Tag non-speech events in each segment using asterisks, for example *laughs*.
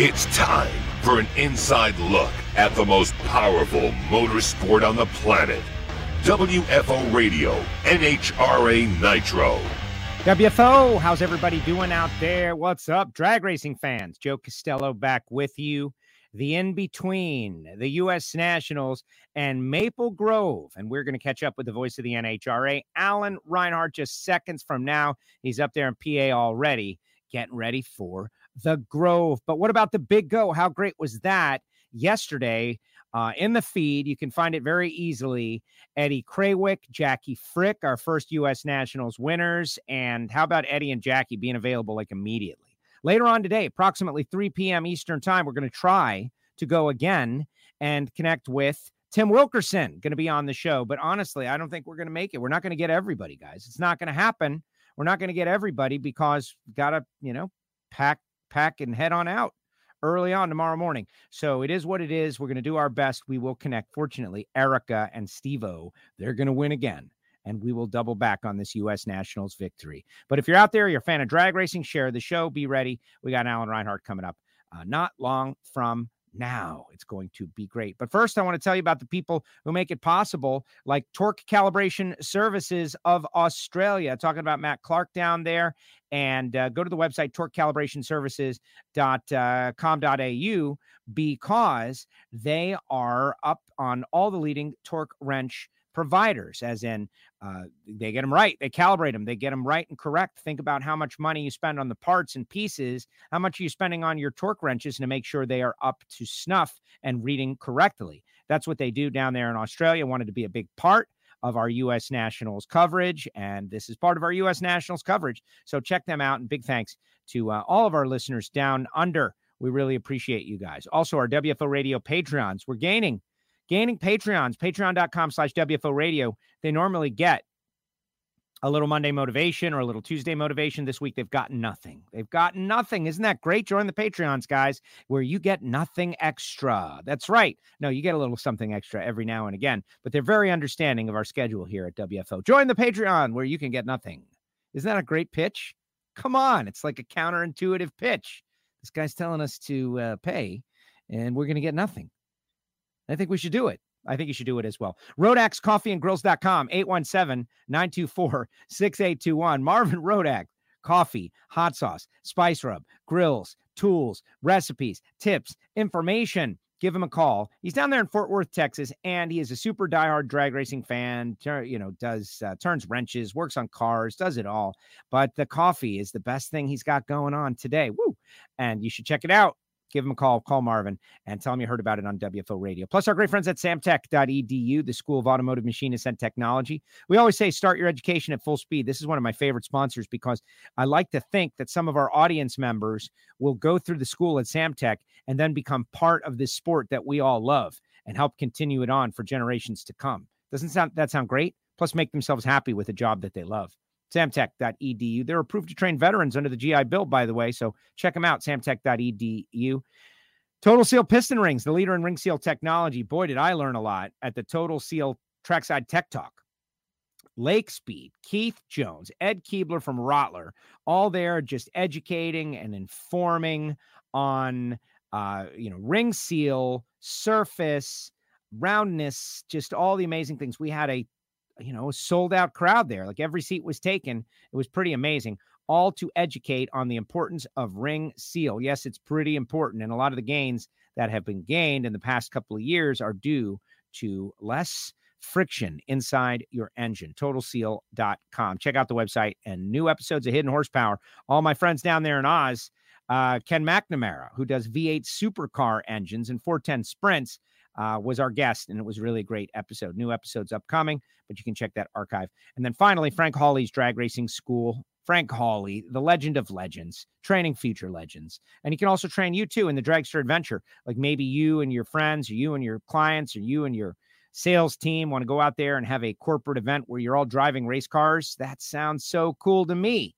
It's time for an inside look at the most powerful motorsport on the planet. WFO Radio, NHRA Nitro. WFO, how's everybody doing out there? What's up, drag racing fans? Joe Costello back with you. The in between, the U.S. Nationals and Maple Grove. And we're going to catch up with the voice of the NHRA, Alan Reinhart, just seconds from now. He's up there in PA already, getting ready for the Grove. But what about the Big Go? How great was that yesterday? Uh, in the feed, you can find it very easily. Eddie Krawiec, Jackie Frick, our first U.S. Nationals winners. And how about Eddie and Jackie being available like immediately? Later on today, approximately 3 p.m. Eastern Time, we're going to try to go again and connect with Tim Wilkerson, going to be on the show. But honestly, I don't think we're going to make it. We're not going to get everybody, guys. It's not going to happen. We're not going to get everybody because got to, you know, pack, pack and head on out early on tomorrow morning. So it is what it is. We're going to do our best. We will connect. Fortunately, Erica and Stevo, they're going to win again and we will double back on this U.S. Nationals victory. But if you're out there, you're a fan of drag racing, share the show. Be ready. We got Alan Reinhart coming up uh, not long from now. It's going to be great. But first, I want to tell you about the people who make it possible, like Torque Calibration Services of Australia. Talking about Matt Clark down there. And uh, go to the website, torquecalibrationservices.com.au, because they are up on all the leading torque wrench providers, as in uh, they get them right, they calibrate them, they get them right and correct. Think about how much money you spend on the parts and pieces, how much are you spending on your torque wrenches to make sure they are up to snuff and reading correctly. That's what they do down there in Australia. Wanted to be a big part of our U.S. Nationals coverage, and this is part of our U.S. Nationals coverage. So check them out, and big thanks to uh, all of our listeners down under. We really appreciate you guys. Also, our WFO Radio Patreons. We're gaining gaining Patreons, patreon.com slash WFO radio. They normally get a little Monday motivation or a little Tuesday motivation. This week, they've gotten nothing. They've gotten nothing. Isn't that great? Join the Patreons, guys, where you get nothing extra. That's right. No, you get a little something extra every now and again, but they're very understanding of our schedule here at WFO. Join the Patreon where you can get nothing. Isn't that a great pitch? Come on. It's like a counterintuitive pitch. This guy's telling us to uh, pay, and we're going to get nothing. I think we should do it. I think you should do it as well. Rodax Coffee and Grills.com, 817 924 6821. Marvin Rodak, coffee, hot sauce, spice rub, grills, tools, recipes, tips, information. Give him a call. He's down there in Fort Worth, Texas, and he is a super diehard drag racing fan. You know, does uh, turns wrenches, works on cars, does it all. But the coffee is the best thing he's got going on today. Woo! And you should check it out give him a call, call Marvin, and tell him you heard about it on WFO Radio. Plus, our great friends at samtech.edu, the School of Automotive Machinist and Technology. We always say start your education at full speed. This is one of my favorite sponsors because I like to think that some of our audience members will go through the school at Samtech and then become part of this sport that we all love and help continue it on for generations to come. Doesn't sound, that sound great? Plus, make themselves happy with a job that they love samtech.edu. They're approved to train veterans under the GI Bill, by the way. So check them out, samtech.edu. Total Seal Piston Rings, the leader in ring seal technology. Boy, did I learn a lot at the Total Seal Trackside Tech Talk. Lake Speed, Keith Jones, Ed Keebler from Rottler, all there just educating and informing on, uh, you know, ring seal, surface, roundness, just all the amazing things. We had a you know, sold out crowd there. Like every seat was taken. It was pretty amazing. All to educate on the importance of ring seal. Yes, it's pretty important. And a lot of the gains that have been gained in the past couple of years are due to less friction inside your engine. TotalSeal.com. Check out the website and new episodes of Hidden Horsepower. All my friends down there in Oz, uh, Ken McNamara, who does V8 supercar engines and 410 sprints uh, was our guest, and it was really a great episode. New episodes upcoming, but you can check that archive. And then finally, Frank Hawley's Drag Racing School. Frank Hawley, the legend of legends, training future legends. And he can also train you too in the Dragster Adventure. Like maybe you and your friends, or you and your clients, or you and your sales team want to go out there and have a corporate event where you're all driving race cars. That sounds so cool to me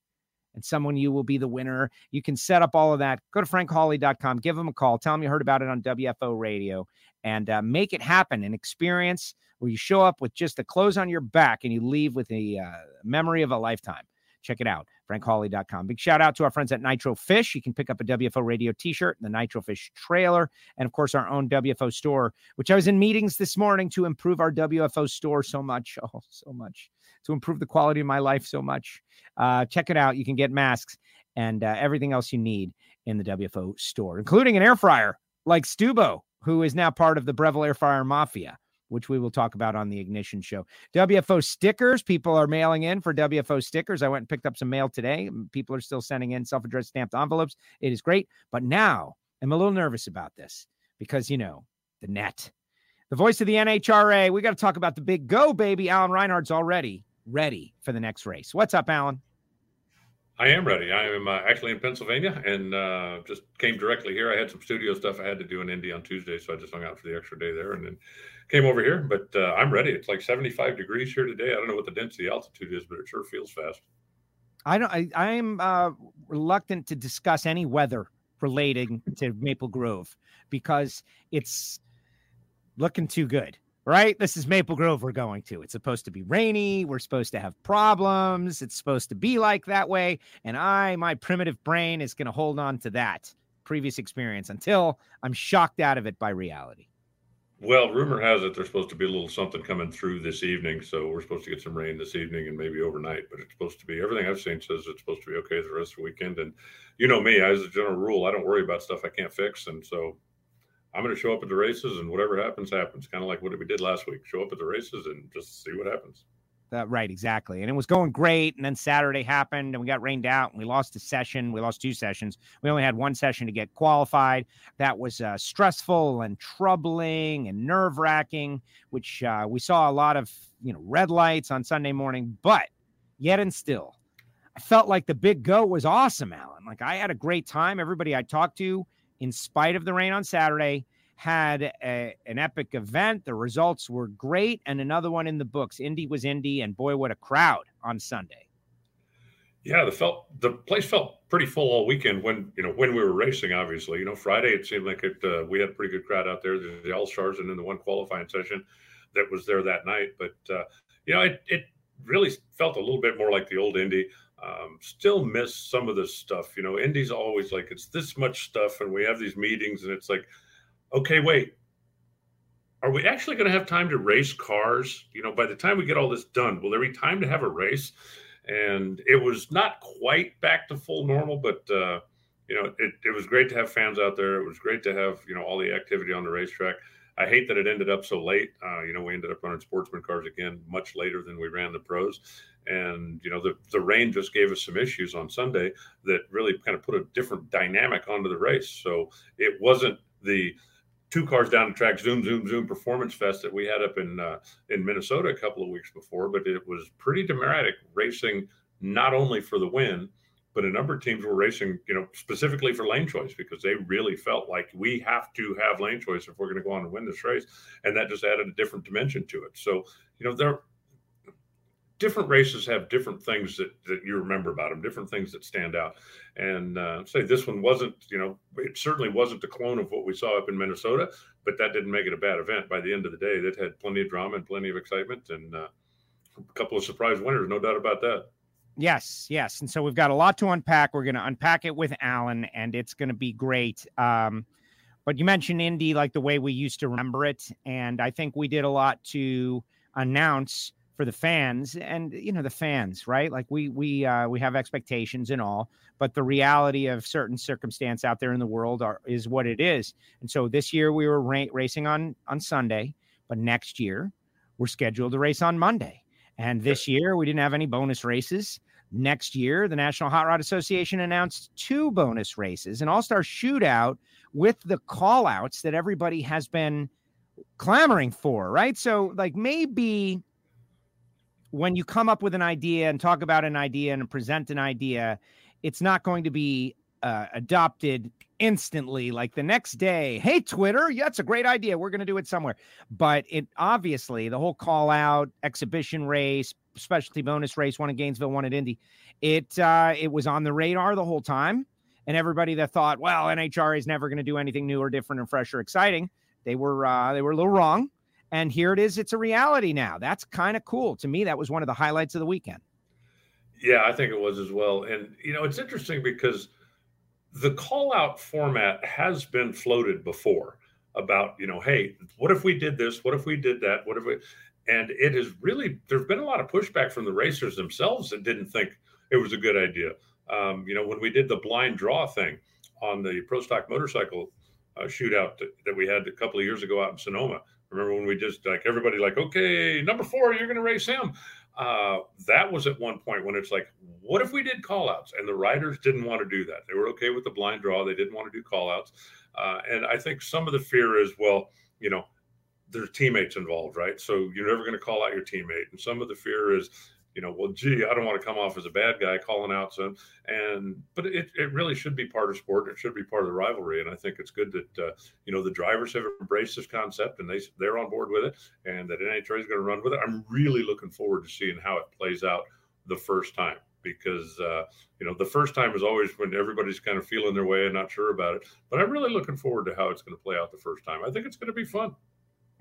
and someone you will be the winner. You can set up all of that. Go to frankhawley.com, give them a call, tell them you heard about it on WFO radio, and uh, make it happen. An experience where you show up with just the clothes on your back and you leave with a uh, memory of a lifetime. Check it out, frankhawley.com. Big shout out to our friends at Nitro Fish. You can pick up a WFO radio t shirt, the Nitro Fish trailer, and of course, our own WFO store, which I was in meetings this morning to improve our WFO store so much. *laughs* Oh, so much to improve the quality of my life so much. Uh, check it out. You can get masks and uh, everything else you need in the WFO store, including an air fryer like Stubo, who is now part of the Breville Air Fryer Mafia which we will talk about on the Ignition Show. WFO stickers. People are mailing in for WFO stickers. I went and picked up some mail today. People are still sending in self addressed stamped envelopes. It is great. But now I'm a little nervous about this because, you know, the net. The voice of the NHRA. We got to talk about the big go, baby. Alan Reinhart's already ready for the next race. What's up, Alan? I am ready. I am uh, actually in Pennsylvania and uh, just came directly here. I had some studio stuff I had to do in Indy on Tuesday, so I just hung out for the extra day there and then came over here. But uh, I'm ready. It's like 75 degrees here today. I don't know what the density altitude is, but it sure feels fast. I don't. I, I'm uh, reluctant to discuss any weather relating to Maple Grove because it's looking too good right? This is Maple Grove we're going to. It's supposed to be rainy. We're supposed to have problems. It's supposed to be like that way. And I, my primitive brain, is going to hold on to that previous experience until I'm shocked out of it by reality. Well, rumor has it there's supposed to be a little something coming through this evening. So we're supposed to get some rain this evening and maybe overnight, but it's supposed to be everything I've seen says it's supposed to be okay the rest of the weekend. And you know me, as a general rule, I don't worry about stuff I can't fix. And so I'm going to show up at the races, and whatever happens, happens. Kind of like what we did last week. Show up at the races and just see what happens. Right, exactly. And it was going great. And then Saturday happened and we got rained out and we lost a session. We lost two sessions. We only had one session to get qualified. That was uh, stressful and troubling and nerve wracking, which uh, we saw a lot of, you know, red lights on Sunday morning. But yet and still, I felt like the big go was awesome, Alan. Like I had a great time. Everybody I talked to, in spite of the rain on Saturday, had a, an epic event. The results were great, and another one in the books. Indy was Indy, and boy, what a crowd on Sunday. Yeah, the felt the place felt pretty full all weekend when you know when we were racing. Obviously, you know Friday it seemed like it. Uh, we had a pretty good crowd out there. The All Stars and then the one qualifying session that was there that night. But uh, you know it it really felt a little bit more like the old Indy. Um, still miss some of this stuff. You know, Indy's always like it's this much stuff, and we have these meetings, and it's like, okay, wait, are we actually going to have time to race cars? You know, by the time we get all this done, will there be time to have a race? And it was not quite back to full normal, but uh, you know, it, it was great to have fans out there. It was great to have you know all the activity on the racetrack. I hate that it ended up so late. Uh, you know, we ended up running sportsman cars again much later than we ran the pros. And, you know, the, the rain just gave us some issues on Sunday that really kind of put a different dynamic onto the race. So it wasn't the two cars down the track, zoom, zoom, zoom performance fest that we had up in uh, in Minnesota a couple of weeks before, but it was pretty dramatic racing, not only for the win, but a number of teams were racing, you know, specifically for lane choice because they really felt like we have to have lane choice if we're going to go on and win this race, and that just added a different dimension to it. So, you know, there different races have different things that, that you remember about them, different things that stand out. And uh, say this one wasn't, you know, it certainly wasn't the clone of what we saw up in Minnesota, but that didn't make it a bad event. By the end of the day, that had plenty of drama and plenty of excitement, and uh, a couple of surprise winners, no doubt about that. Yes, yes. And so we've got a lot to unpack. We're going to unpack it with Alan, and it's going to be great. Um, but you mentioned Indy like the way we used to remember it. And I think we did a lot to announce for the fans and you know the fans right like we we uh we have expectations and all but the reality of certain circumstance out there in the world are is what it is and so this year we were ra- racing on on sunday but next year we're scheduled to race on monday and this year we didn't have any bonus races next year the national hot rod association announced two bonus races an all-star shootout with the call outs that everybody has been clamoring for right? So like maybe when you come up with an idea and talk about an idea and present an idea, it's not going to be uh, adopted instantly like the next day hey twitter yeah it's a great idea we're going to do it somewhere. But it obviously the whole call out exhibition race specialty bonus race one in gainesville one at indy it uh it was on the radar the whole time and everybody that thought well nhra is never going to do anything new or different and fresh or exciting they were uh they were a little wrong and here it is it's a reality now that's kind of cool to me that was one of the highlights of the weekend Yeah, I think it was as well. And you know, it's interesting because the call out format has been floated before about, you know, hey, what if we did this? What if we did that? What if we and it is really there's been a lot of pushback from the racers themselves that didn't think it was a good idea. Um, you know, when we did the blind draw thing on the pro stock motorcycle uh, shootout that, that, we had a couple of years ago out in Sonoma. Remember when we just like everybody like, okay, number four, you're going to race him. Uh, that was at one point when it's like, what if we did call outs? And the riders didn't want to do that. They were okay with the blind draw. They didn't want to do call outs. Uh, and I think some of the fear is, well, you know, there's teammates involved, right? So you're never going to call out your teammate. And some of the fear is, you know, well, gee, I don't want to come off as a bad guy calling out some. And but it, it really should be part of sport. It should be part of the rivalry. And I think it's good that uh, you know the drivers have embraced this concept and they they're on board with it, and that NHRA is going to run with it. I'm really looking forward to seeing how it plays out the first time because uh, you know the first time is always when everybody's kind of feeling their way and not sure about it. But I'm really looking forward to how it's going to play out the first time. I think it's going to be fun.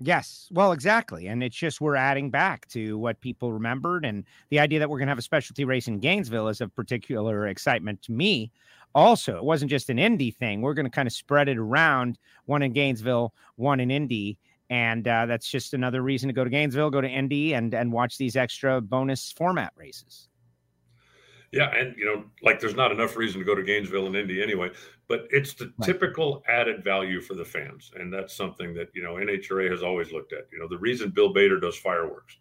Yes. Well, exactly. And it's just we're adding back to what people remembered. And the idea that we're going to have a specialty race in Gainesville is of particular excitement to me. Also, it wasn't just an Indy thing. We're going to kind of spread it around one in Gainesville, one in Indy. And uh, that's just another reason to go to Gainesville, go to Indy, and and watch these extra bonus format races. Yeah, and you know, like there's not enough reason to go to Gainesville and Indy anyway, but it's the right. typical added value for the fans, and that's something that you know NHRA has always looked at. You know, the reason Bill Bader does fireworks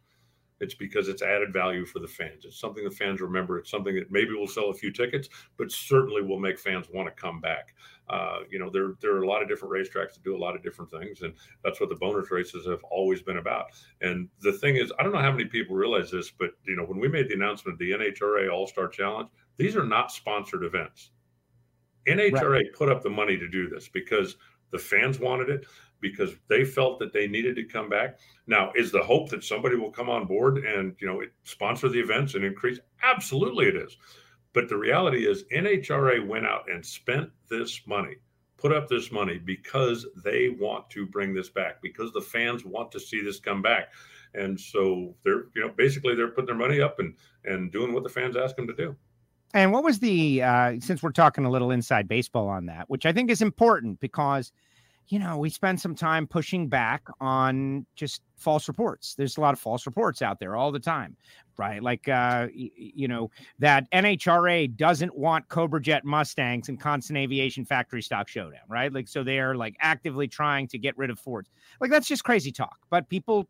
it's because it's added value for the fans. It's something the fans remember. It's something that maybe will sell a few tickets, but certainly will make fans want to come back. Uh, you know, there there are a lot of different racetracks that do a lot of different things, and that's what the bonus races have always been about. And the thing is, I don't know how many people realize this, but you know, when we made the announcement of the NHRA All Star Challenge, these are not sponsored events. NHRA right. put up the money to do this because the fans wanted it because they felt that they needed to come back. Now, is the hope that somebody will come on board and you know sponsor the events and increase? Absolutely, it is. But the reality is, NHRA went out and spent this money, put up this money because they want to bring this back, because the fans want to see this come back, and so they're you know basically they're putting their money up and and doing what the fans ask them to do. And what was the uh, since we're talking a little inside baseball on that, which I think is important because you know, we spend some time pushing back on just false reports. There's a lot of false reports out there all the time, right? Like, uh, y- you know, that NHRA doesn't want Cobra Jet Mustangs and Constant Aviation Factory Stock Showdown, right? Like, so they are like actively trying to get rid of Fords. Like, that's just crazy talk. But people,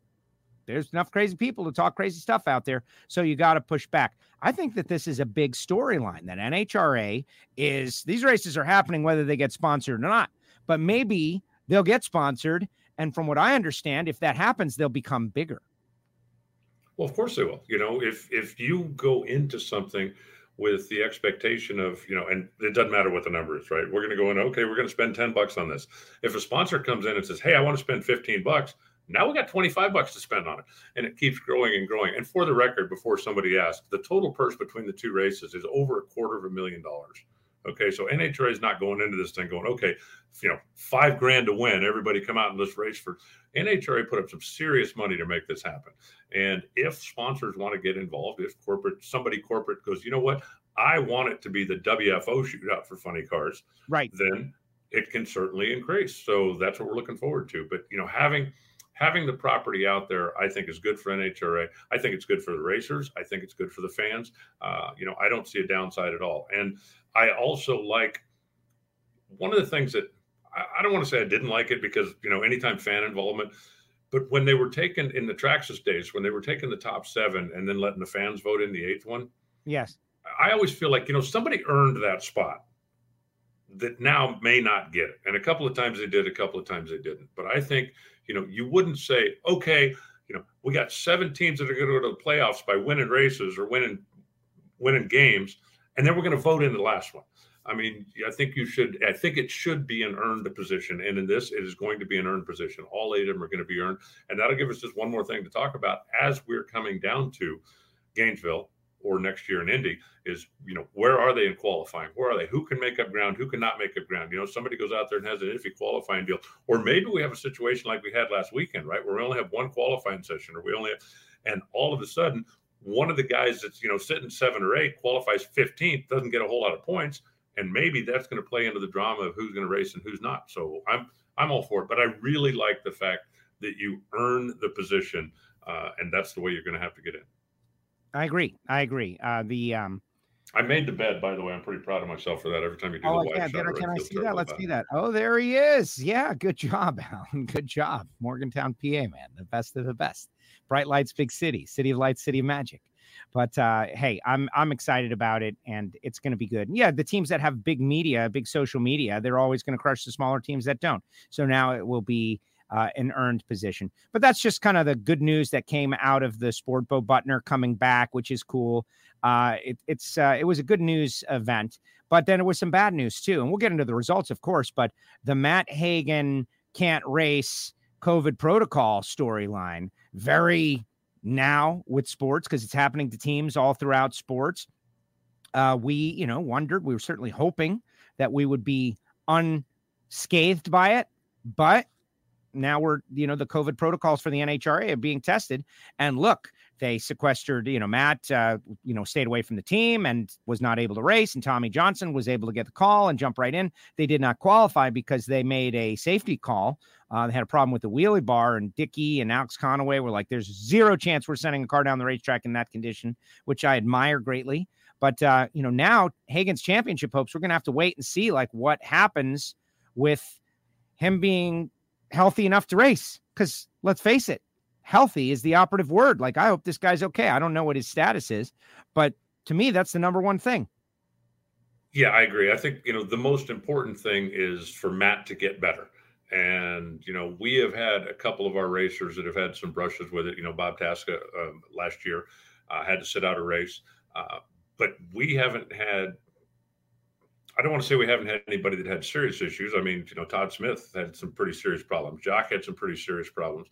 there's enough crazy people to talk crazy stuff out there. So you got to push back. I think that this is a big storyline that NHRA is, these races are happening whether they get sponsored or not. But maybe they'll get sponsored. And from what I understand, if that happens, they'll become bigger. Well, of course they will. You know, if if you go into something with the expectation of, you know, and it doesn't matter what the number is, right? We're going to go in, okay, we're going to spend 10 bucks on this. If a sponsor comes in and says, hey, I want to spend 15 bucks, now we got 25 bucks to spend on it. And it keeps growing and growing. And for the record, before somebody asks, the total purse between the two races is over a quarter of a million dollars. Okay, so NHRA is not going into this thing going, okay, you know, five grand to win. Everybody come out and let's race for. NHRA put up some serious money to make this happen. And if sponsors want to get involved, if corporate somebody corporate goes, you know what, I want it to be the WFO shootout for funny cars, right? Then it can certainly increase. So that's what we're looking forward to. But you know, having having the property out there, I think, is good for NHRA. I think it's good for the racers. I think it's good for the fans. Uh, you know, I don't see a downside at all. And I also like one of the things that I, I don't want to say I didn't like it because you know anytime fan involvement, but when they were taken in the Traxxas days, when they were taking the top seven and then letting the fans vote in the eighth one, yes, I always feel like you know somebody earned that spot that now may not get it. And a couple of times they did, a couple of times they didn't. But I think you know you wouldn't say okay, you know we got seven teams that are going to go to the playoffs by winning races or winning winning games and then we're going to vote in the last one. I mean, I think you should. I think it should be an earned position, and in this, it is going to be an earned position. All eight of them are going to be earned, and that'll give us just one more thing to talk about as we're coming down to Gainesville or next year in Indy. Is you know where are they in qualifying? Where are they? Who can make up ground? Who cannot make up ground? You know, somebody goes out there and has an iffy qualifying deal, or maybe we have a situation like we had last weekend, right, where we only have one qualifying session, or we only have, and all of a sudden one of the guys that's you know sitting seven or eight qualifies 15th, doesn't get a whole lot of points, and maybe that's going to play into the drama of who's going to race and who's not. So I'm I'm all for it, but I really like the fact that you earn the position, uh, and that's the way you're going to have to get in. I agree. I agree. Uh, the um, I made the bed, by the way. I'm pretty proud of myself for that. Every time you do oh, the yeah, shot, can, can I see that? Let's see that. Oh, there he is. Yeah, good *laughs* job, Alan. Good job. Morgantown, PA, man. The best of the best. Bright lights, big city, city of lights, city of magic. But uh, hey, I'm I'm excited about it, and it's going to be good. And yeah, the teams that have big media, big social media, they're always going to crush the smaller teams that don't. So now it will be uh, an earned position. But that's just kind of the good news that came out of the Sport Bo Butner coming back, which is cool. Uh, it, it's uh, it was a good news event, but then it was some bad news too, and we'll get into the results, of course. But the Matt Hagan can't race COVID protocol storyline very now with sports because it's happening to teams all throughout sports. Uh, we, you know, wondered. We were certainly hoping that we would be unscathed by it, but now we're, you know, the COVID protocols for the NHRA are being tested. And look, they sequestered, you know, Matt, uh, you know, stayed away from the team and was not able to race. And Tommy Johnson was able to get the call and jump right in. They did not qualify because they made a safety call. Uh, they had a problem with the wheelie bar, and Dicky and Alex Conaway were like, "There's zero chance we're sending a car down the racetrack in that condition," which I admire greatly. But uh, you know, now Hagan's championship hopes, we're going to have to wait and see like what happens with him being healthy enough to race. Because let's face it, healthy is the operative word. Like, I hope this guy's okay. I don't know what his status is, but to me, that's the number one thing. Yeah, I agree. I think, you know, the most important thing is for Matt to get better. And, you know, we have had a couple of our racers that have had some brushes with it. You know, Bob Tasca um, last year uh, had to sit out a race. Uh, but we haven't had I don't want to say we haven't had anybody that had serious issues. I mean, you know, Todd Smith had some pretty serious problems. Jock had some pretty serious problems.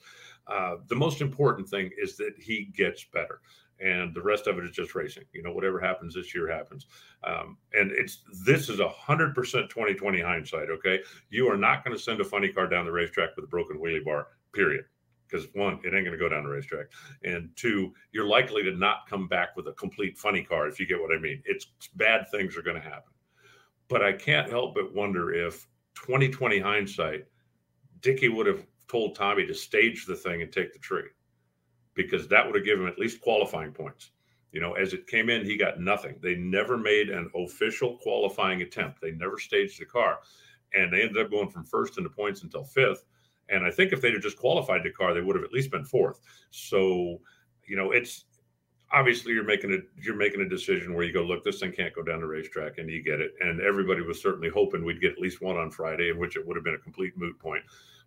Uh, the most important thing is that he gets better, and the rest of it is just racing. You know, whatever happens this year happens. Um, and it's this is a hundred percent 2020 hindsight. Okay, you are not going to send a funny car down the racetrack with a broken wheelie bar. Period because one, it ain't going to go down the racetrack, and two, you're likely to not come back with a complete funny car if you get what I mean. It's bad things are going to happen. But I can't help but wonder if 2020 hindsight, Dicky would have told Tommy to stage the thing and take the tree because that would have given him at least qualifying points. You know, as it came in, he got nothing. They never made an official qualifying attempt. They never staged the car. And they ended up going from first into points until fifth. And I think if they'd have just qualified the car, they would have at least been fourth. So, you know, it's obviously you're making a you're making a decision where you go look this thing can't go down the racetrack and you get it. And everybody was certainly hoping we'd get at least one on friday in which it would have been a complete moot point.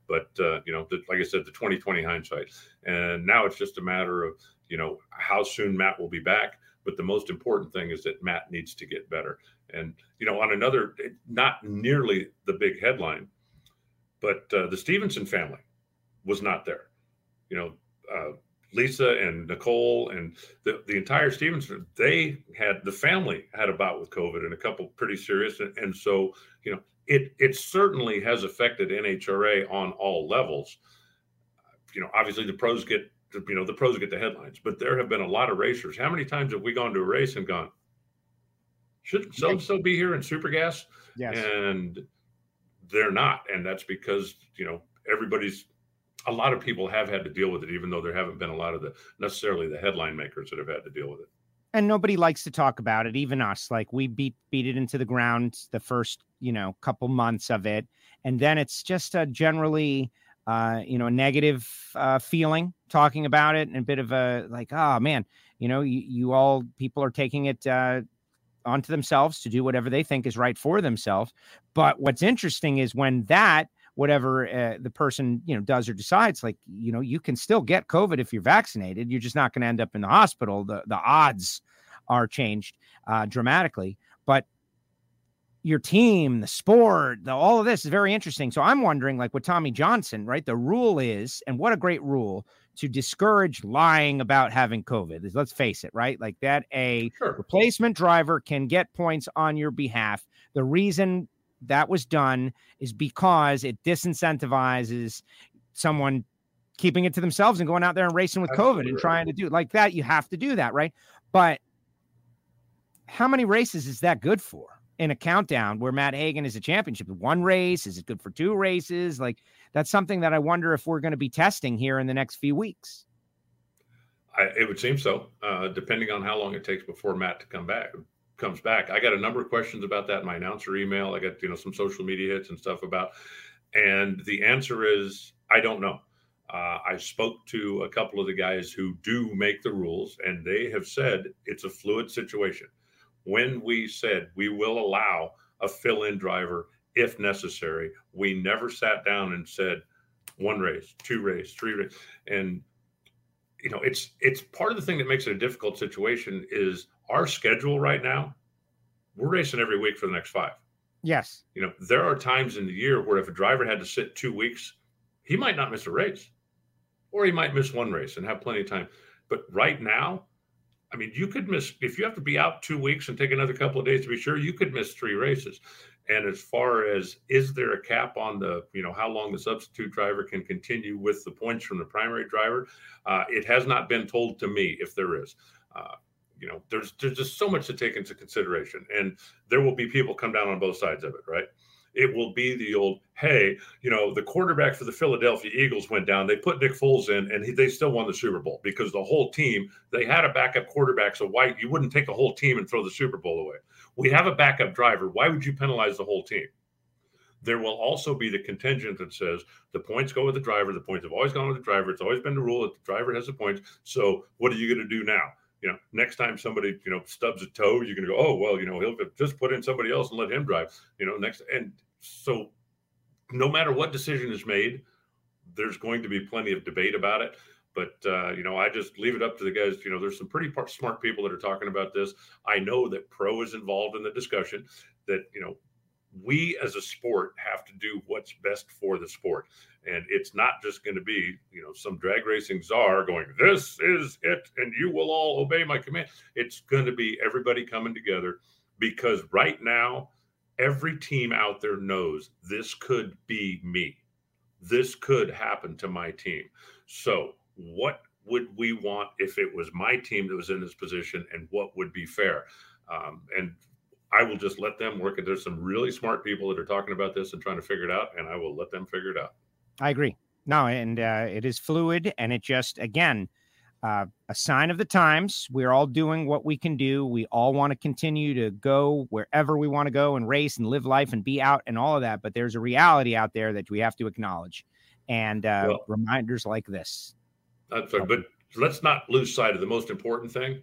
But uh, you know the, like i said the 2020 hindsight. And now it's just a matter of you know how soon matt will be back. But the most important thing is that matt needs to get better. And you know on another not nearly the big headline but uh, the stevenson family was not there. You know uh, Lisa and Nicole and the, the entire Stevenson, they had the family had a bout with COVID and a couple pretty serious. And, and so, you know, it it certainly has affected NHRA on all levels. You know, obviously the pros get you know the pros get the headlines, but there have been a lot of racers. How many times have we gone to a race and gone, should so so be here in super gas? Yes. And they're not. And that's because, you know, everybody's a lot of people have had to deal with it, even though there haven't been a lot of the necessarily the headline makers that have had to deal with it. And nobody likes to talk about it, even us. Like we beat beat it into the ground the first, you know, couple months of it, and then it's just a generally, uh, you know, a negative uh, feeling talking about it, and a bit of a like, oh man, you know, you, you all people are taking it uh, onto themselves to do whatever they think is right for themselves. But what's interesting is when that whatever uh, the person you know does or decides like you know you can still get covid if you're vaccinated you're just not going to end up in the hospital the the odds are changed uh, dramatically but your team the sport the, all of this is very interesting so i'm wondering like with tommy johnson right the rule is and what a great rule to discourage lying about having covid let's face it right like that a sure. replacement driver can get points on your behalf the reason that was done is because it disincentivizes someone keeping it to themselves and going out there and racing with Absolutely. COVID and trying to do like that. You have to do that, right? But how many races is that good for in a countdown where Matt Hagan is a championship? One race? Is it good for two races? Like that's something that I wonder if we're going to be testing here in the next few weeks. I, it would seem so, uh, depending on how long it takes before Matt to come back comes back. I got a number of questions about that in my announcer email. I got you know some social media hits and stuff about, and the answer is I don't know. Uh, I spoke to a couple of the guys who do make the rules, and they have said it's a fluid situation. When we said we will allow a fill in driver if necessary, we never sat down and said one race, two race, three race. And, you know, it's, it's part of the thing that makes it a difficult situation is our schedule right now. We're racing every week for the next five. Yes. You know, there are times in the year where if a driver had to sit two weeks, he might not miss a race or he might miss one race and have plenty of time. But right now, I mean, you could miss if you have to be out two weeks and take another couple of days to be sure, you could miss three races. And as far as is there a cap on the, you know, how long the substitute driver can continue with the points from the primary driver? Uh, it has not been told to me if there is. Uh, you know, there's there's just so much to take into consideration, and there will be people come down on both sides of it, right? it will be the old, hey, you know, the quarterback for the Philadelphia Eagles went down. They put Nick Foles in, and he, they still won the Super Bowl because the whole team they had a backup quarterback. So why you wouldn't take a whole team and throw the Super Bowl away? We have a backup driver. Why would you penalize the whole team? There will also be the contingent that says the points go with the driver. The points have always gone with the driver. It's always been the rule that the driver has the points. So what are you going to do now? you know, next time somebody, you know, stubs a toe, you're going to go, oh, well, you know, he'll just put in somebody else and let him drive, you know, next. And so no matter what decision is made, there's going to be plenty of debate about it. But, uh, you know, I just leave it up to the guys. You know, there's some pretty smart people that are talking about this. I know that pro is involved in the discussion, that, you know, we as a sport have to do what's best for the sport. And it's not just going to be, you know, some drag racing czar going, this is it, and you will all obey my command. It's going to be everybody coming together because right now, every team out there knows this could be me. This could happen to my team. So, what would we want if it was my team that was in this position, and what would be fair? Um, and I will just let them work it. There's some really smart people that are talking about this and trying to figure it out, and I will let them figure it out. I agree. No, and uh, it is fluid, and it just again uh, a sign of the times. We're all doing what we can do. We all want to continue to go wherever we want to go and race and live life and be out and all of that. But there's a reality out there that we have to acknowledge, and uh, well, reminders like this. Uh, That's right. But let's not lose sight of the most important thing.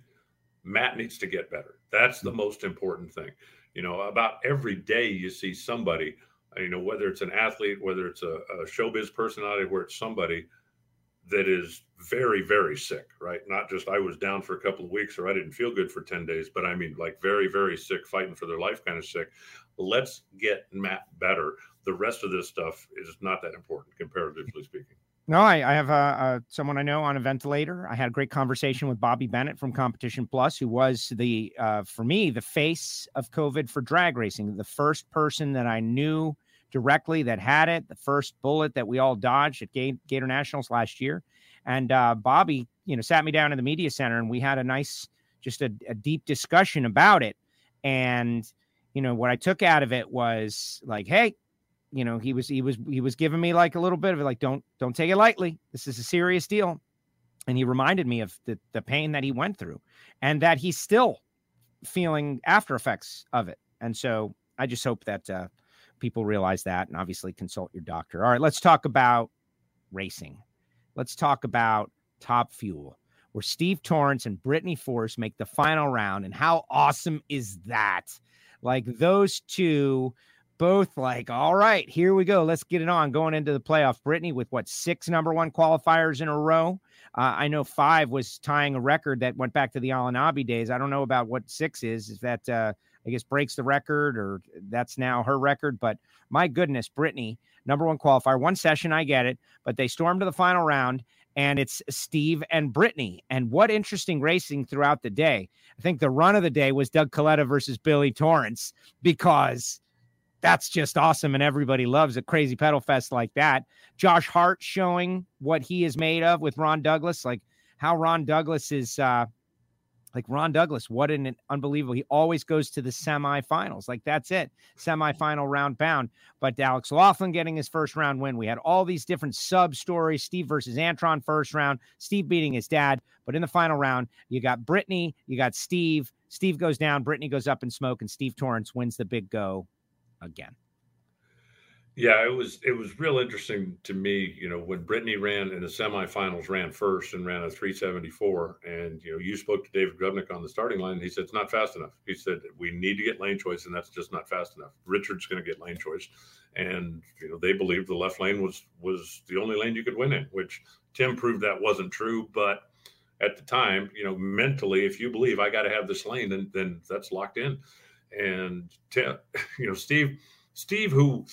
Matt needs to get better. That's the most important thing. You know, about every day you see somebody, uh, you know, whether it's an athlete, whether it's a, a showbiz personality, where it's somebody that is very, very sick, right? Not just I was down for a couple of weeks or I didn't feel good for 10 days, but I mean, like very, very sick, fighting for their life kind of sick. Let's get Matt better. The rest of this stuff is not that important, comparatively speaking. No, I, I have uh, uh, someone I know on a ventilator. I had a great conversation with Bobby Bennett from Competition Plus, who was the, uh, for me, the face of COVID for drag racing, the first person that I knew directly that had it, the first bullet that we all dodged at Gator Nationals last year. And uh, Bobby, you know, sat me down in the media center and we had a nice, just a, a deep discussion about it. And, you know, what I took out of it was like, hey, you know he was he was he was giving me like a little bit of it like don't don't take it lightly. This is a serious deal. And he reminded me of the, the pain that he went through and that he's still feeling after effects of it. And so i just hope that uh, people realize that and obviously consult your doctor. All right let's talk about racing. Let's talk about top fuel where steve Torrence and brittany force make the final round. And how awesome is that? Like those two both like, all right, here we go. Let's get it on going into the playoff. Brittany with what six number one qualifiers in a row. Uh, I know five was tying a record that went back to the Alanabi days. I don't know about what six is. Is that uh, I guess breaks the record or that's now her record? But my goodness, Brittany, number one qualifier, one session, I get it, but they stormed to the final round and it's Steve and Brittany. And what interesting racing throughout the day. I think the run of the day was Doug Kalitta versus Billy Torrence because that's just awesome. And everybody loves a crazy pedal fest like that. Josh Hart showing what he is made of with Ron Douglas, like how Ron Douglas is uh, like Ron Douglas, what an unbelievable. He always goes to the semifinals. Like that's it. Semifinal round bound. But Alex Laughlin getting his first round win. We had all these different sub stories. Steve versus Antron first round. Steve beating his dad. But in the final round, you got Brittany, you got Steve. Steve goes down, Brittany goes up in smoke, and Steve Torrence wins the big go again. Yeah, it was it was real interesting to me, you know, when Brittany ran in the semifinals, ran first and ran a 374. And you know, you spoke to David Grubnic on the starting line. he said it's not fast enough. He said we need to get lane choice, and that's just not fast enough. Richard's going to get lane choice, and you know they believed the left lane was was the only lane you could win in, which Tim proved that wasn't true. But at the time, you know, mentally, if you believe I got to have this lane, then then that's locked in. And *laughs* you know, Steve, Steve, who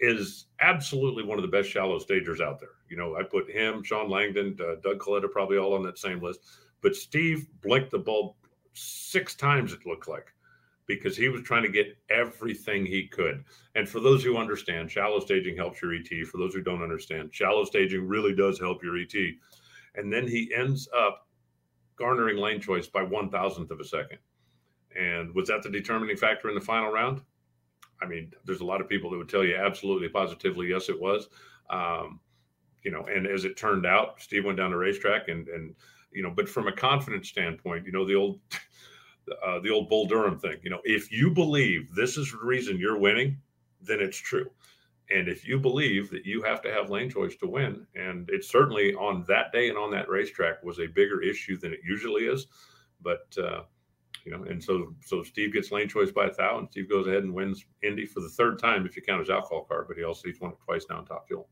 is absolutely one of the best shallow stagers out there. You know, I put him, Shawn Langdon, uh, Doug Kalitta probably all on that same list. But Steve blinked the bulb six times, it looked like, because he was trying to get everything he could. And for those who understand, shallow staging helps your ET. For those who don't understand, shallow staging really does help your ET. And then he ends up garnering lane choice by one thousandth of a second. And was that the determining factor in the final round? I mean, there's a lot of people that would tell you absolutely, positively, yes, it was. Um, you know, and as it turned out, Steve went down the racetrack and and you know, but from a confidence standpoint, you know, the old *laughs* uh, the old Bull Durham thing. You know, if you believe this is the reason you're winning, then it's true. And if you believe that you have to have lane choice to win, and it certainly on that day and on that racetrack was a bigger issue than it usually is, but uh, you know, and so so Steve gets lane choice by a thou, and Steve goes ahead and wins Indy for the third time if you count his alcohol card, but he also he's won it twice now in Top Fuel.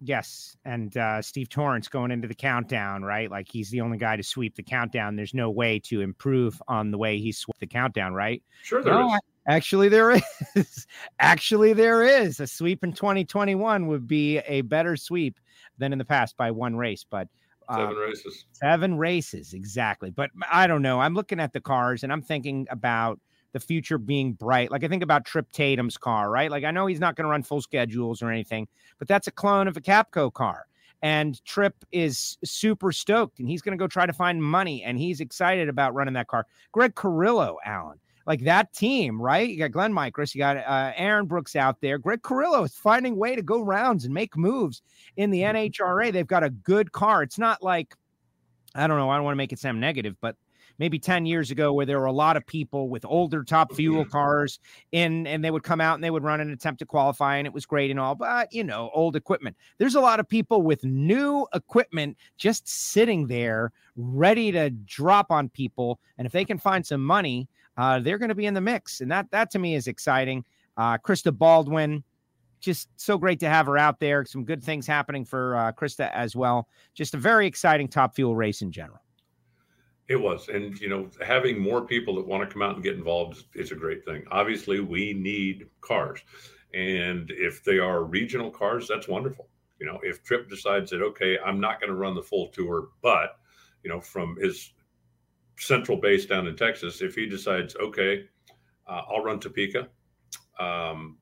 Yes, and uh, Steve Torrence going into the countdown, right? Like he's the only guy to sweep the countdown. There's no way to improve on the way he swept the countdown, right? Sure, there no, is. Actually, there is. *laughs* actually, there is. A sweep in 2021 would be a better sweep than in the past by one race, but Seven um, races. Seven races, exactly. But I don't know. I'm looking at the cars and I'm thinking about the future being bright. Like I think about Tripp Tatum's car, right? Like I know he's not going to run full schedules or anything, but that's a clone of a Capco car. And Tripp is super stoked and he's going to go try to find money and he's excited about running that car. Greg Carrillo, Alan, like that team, right? You got Glenn Mikres, you got uh, Aaron Brooks out there. Greg Carrillo is finding a way to go rounds and make moves in the mm-hmm. NHRA. They've got a good car. It's not like, I don't know, I don't want to make it sound negative, but maybe 10 years ago where there were a lot of people with older top fuel cars in and they would come out and they would run an attempt to qualify and it was great and all but you know old equipment there's a lot of people with new equipment just sitting there ready to drop on people and if they can find some money uh, they're going to be in the mix, and that that to me is exciting. Uh, Krista Baldwin, just so great to have her out there. Some good things happening for uh, Krista as well. Just a very exciting Top Fuel race in general. It was, and you know, having more people that want to come out and get involved is, is a great thing. Obviously, we need cars, and if they are regional cars, that's wonderful. You know, if Tripp decides that okay, I'm not going to run the full tour, but you know, from his central base down in Texas, if he decides, okay, uh, I'll run Topeka, um,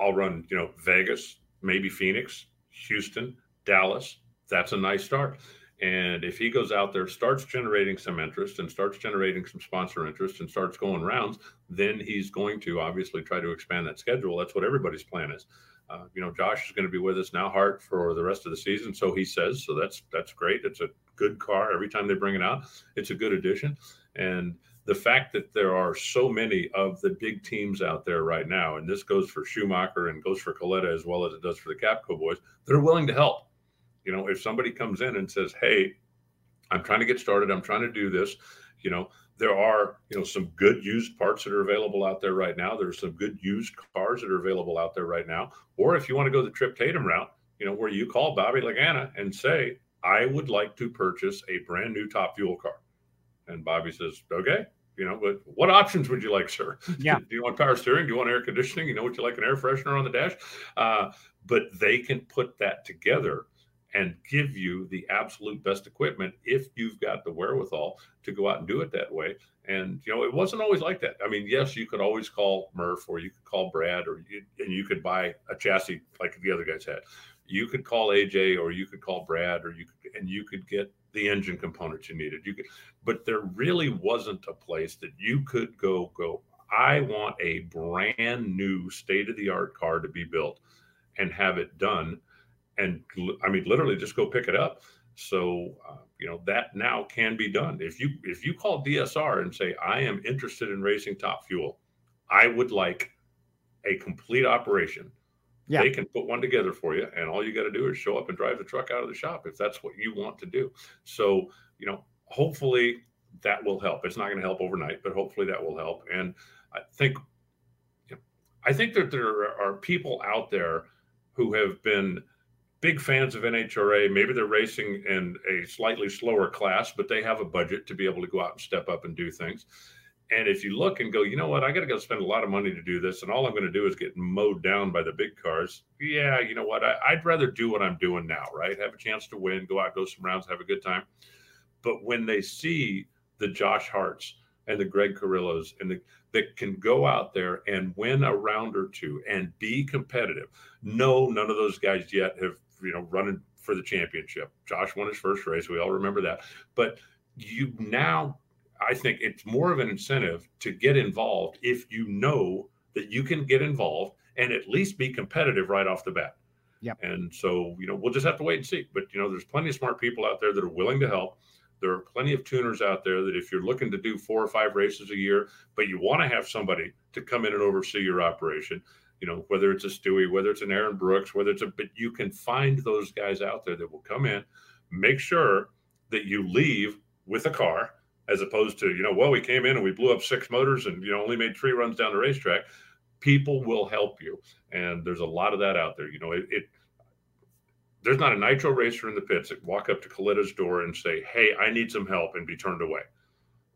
I'll run, you know, Vegas, maybe Phoenix, Houston, Dallas, that's a nice start. And if he goes out there, starts generating some interest and starts generating some sponsor interest and starts going rounds, then he's going to obviously try to expand that schedule. That's what everybody's plan is. Uh, you know, Josh is going to be with us now, Hart, for the rest of the season. So he says. So that's that's great. It's a good car every time they bring it out. It's a good addition, and the fact that there are so many of the big teams out there right now, and this goes for Schumacher and goes for Kalitta as well as it does for the Capco boys, they're willing to help. You know, if somebody comes in and says, "Hey, I'm trying to get started. I'm trying to do this," you know, there are you know some good used parts that are available out there right now. There's some good used cars that are available out there right now. Or if you want to go the Tripp Tatum route, you know, where you call Bobby Lagana and say, I would like to purchase a brand new top fuel car. And Bobby says, okay, you know, but what options would you like, sir? *laughs* Yeah. Do you want power steering? Do you want air conditioning? You know, what you like an air freshener on the dash? Uh, but they can put that together and give you the absolute best equipment if you've got the wherewithal to go out and do it that way. And you know, it wasn't always like that. I mean, yes, you could always call Murph or you could call Brad or you, and you could buy a chassis like the other guys had. You could call AJ or you could call Brad or you could, and you could get the engine components you needed. You could, but there really wasn't a place that you could go go. I want a brand new state of the art car to be built and have it done and I mean, literally just go pick it up. So uh, you know that now can be done. If you if you call DSR and say I am interested in racing Top Fuel, I would like a complete operation. Yeah. They can put one together for you, and all you got to do is show up and drive the truck out of the shop if that's what you want to do. So you know, hopefully that will help. It's not going to help overnight, but hopefully that will help. And I think, you know, I think that there are people out there who have been big fans of NHRA. Maybe they're racing in a slightly slower class, but they have a budget to be able to go out and step up and do things. And if you look and go, you know what, I got to go spend a lot of money to do this, and all I'm going to do is get mowed down by the big cars. Yeah, you know what? I, would rather do what I'm doing now, right? Have a chance to win, go out, go some rounds, have a good time. But when they see the Josh Harts and the Greg Carrillos and the that can go out there and win a round or two and be competitive. No, none of those guys yet have you know, running for the championship. Josh won his first race. We all remember that. But you now, I think it's more of an incentive to get involved if you know that you can get involved and at least be competitive right off the bat. Yeah. And so, you know, we'll just have to wait and see. But, you know, there's plenty of smart people out there that are willing to help. There are plenty of tuners out there that if you're looking to do four or five races a year, but you want to have somebody to come in and oversee your operation, you know, whether it's a Stewie, whether it's an Aaron Brooks, whether it's a, but you can find those guys out there that will come in, make sure that you leave with a car as opposed to, you know, well, we came in and we blew up six motors and, you know, only made three runs down the racetrack. People will help you. And there's a lot of that out there. You know, it, it there's not a nitro racer in the pits that walk up to Kalitta's door and say, Hey, I need some help and be turned away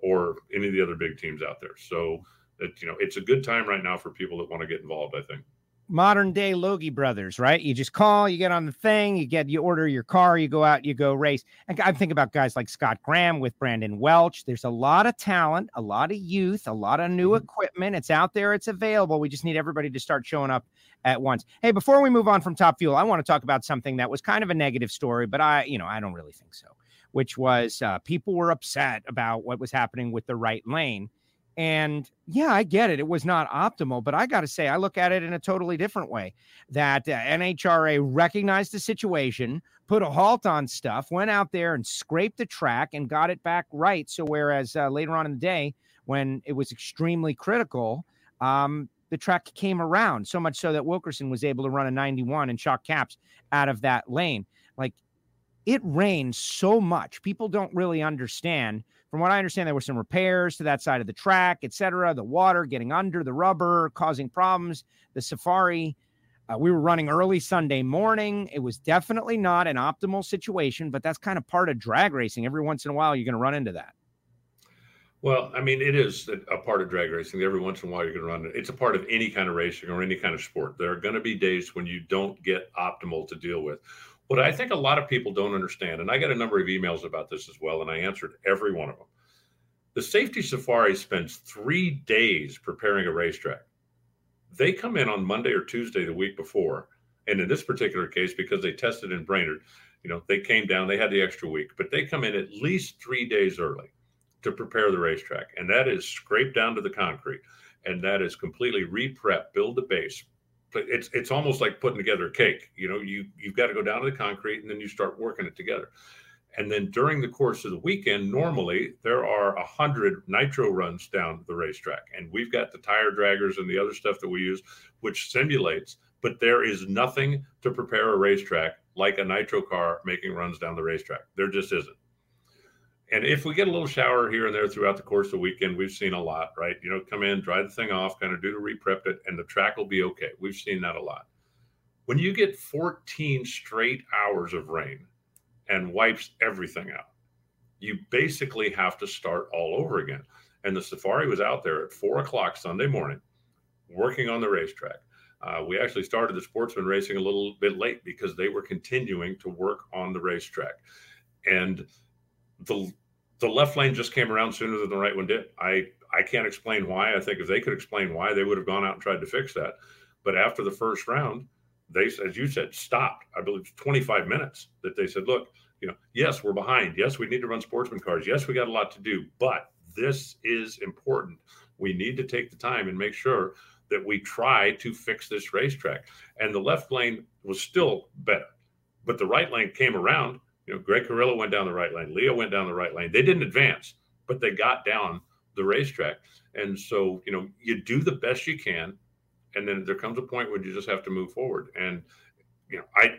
or any of the other big teams out there. So, that you know it's a good time right now for people that want to get involved i think modern day Logghe brothers right? You just call you get on the thing you get you order your car you go out you go race. And i think about guys like scott graham with brandon welch. There's a lot of talent a lot of youth a lot of new mm-hmm. equipment. It's out there it's available. We just need everybody to start showing up at once. Hey before we move on from top fuel i want to talk about something that was kind of a negative story but i you know i don't really think so which was uh, people were upset about what was happening with the right lane and yeah, I get it. It was not optimal, but I got to say, I look at it in a totally different way. That uh, NHRA recognized the situation, put a halt on stuff, went out there and scraped the track and got it back right. So, whereas uh, later on in the day, when it was extremely critical, um, the track came around so much so that Wilkerson was able to run a 91 and shock Capps out of that lane. Like it rained so much. People don't really understand from what I understand, there were some repairs to that side of the track, etc. The water getting under the rubber, causing problems. The safari, uh, we were running early Sunday morning. It was definitely not an optimal situation, but that's kind of part of drag racing. Every once in a while, you're going to run into that. Well, I mean, it is a part of drag racing. Every once in a while, you're going to run it. It's a part of any kind of racing or any kind of sport. There are going to be days when you don't get optimal to deal with. What I think a lot of people don't understand, and I got a number of emails about this as well, and I answered every one of them. The safety safari spends three days preparing a racetrack. They come in on Monday or Tuesday the week before. And in this particular case, because they tested in Brainerd, you know, they came down, they had the extra week, but they come in at least three days early to prepare the racetrack. And that is scraped down to the concrete. And that is completely re-prep, build the base, it's it's almost like putting together a cake. You know, you you've got to go down to the concrete and then you start working it together. And then during the course of the weekend, normally there are a hundred nitro runs down the racetrack, and we've got the tire draggers and the other stuff that we use, which simulates. But there is nothing to prepare a racetrack like a nitro car making runs down the racetrack. There just isn't and if we get a little shower here and there throughout the course of the weekend, we've seen a lot, right? You know, come in, dry the thing off, kind of do the reprep it, and the track will be okay. We've seen that a lot. When you get 14 straight hours of rain and wipes everything out, you basically have to start all over again. And the safari was out there at four o'clock Sunday morning, working on the racetrack. Uh, we actually started the sportsman racing a little bit late because they were continuing to work on the racetrack, and the the left lane just came around sooner than the right one did. I I can't explain why. I think if they could explain why, they would have gone out and tried to fix that. But after the first round, they, as you said, stopped. I believe 25 minutes that they said, look, you know, yes, we're behind. Yes, we need to run sportsman cars. Yes, we got a lot to do, but this is important. We need to take the time and make sure that we try to fix this racetrack. And the left lane was still better, but the right lane came around. You know, Greg Carrillo went down the right lane. Leo went down the right lane. They didn't advance, but they got down the racetrack. And so, you know, you do the best you can. And then there comes a point where you just have to move forward. And, you know, I,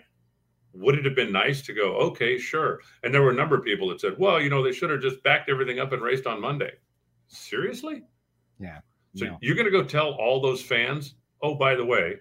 would it have been nice to go, okay, sure. And there were a number of people that said, well, you know, they should have just backed everything up and raced on Monday. Seriously? Yeah. So no. you're going to go tell all those fans, oh, by the way,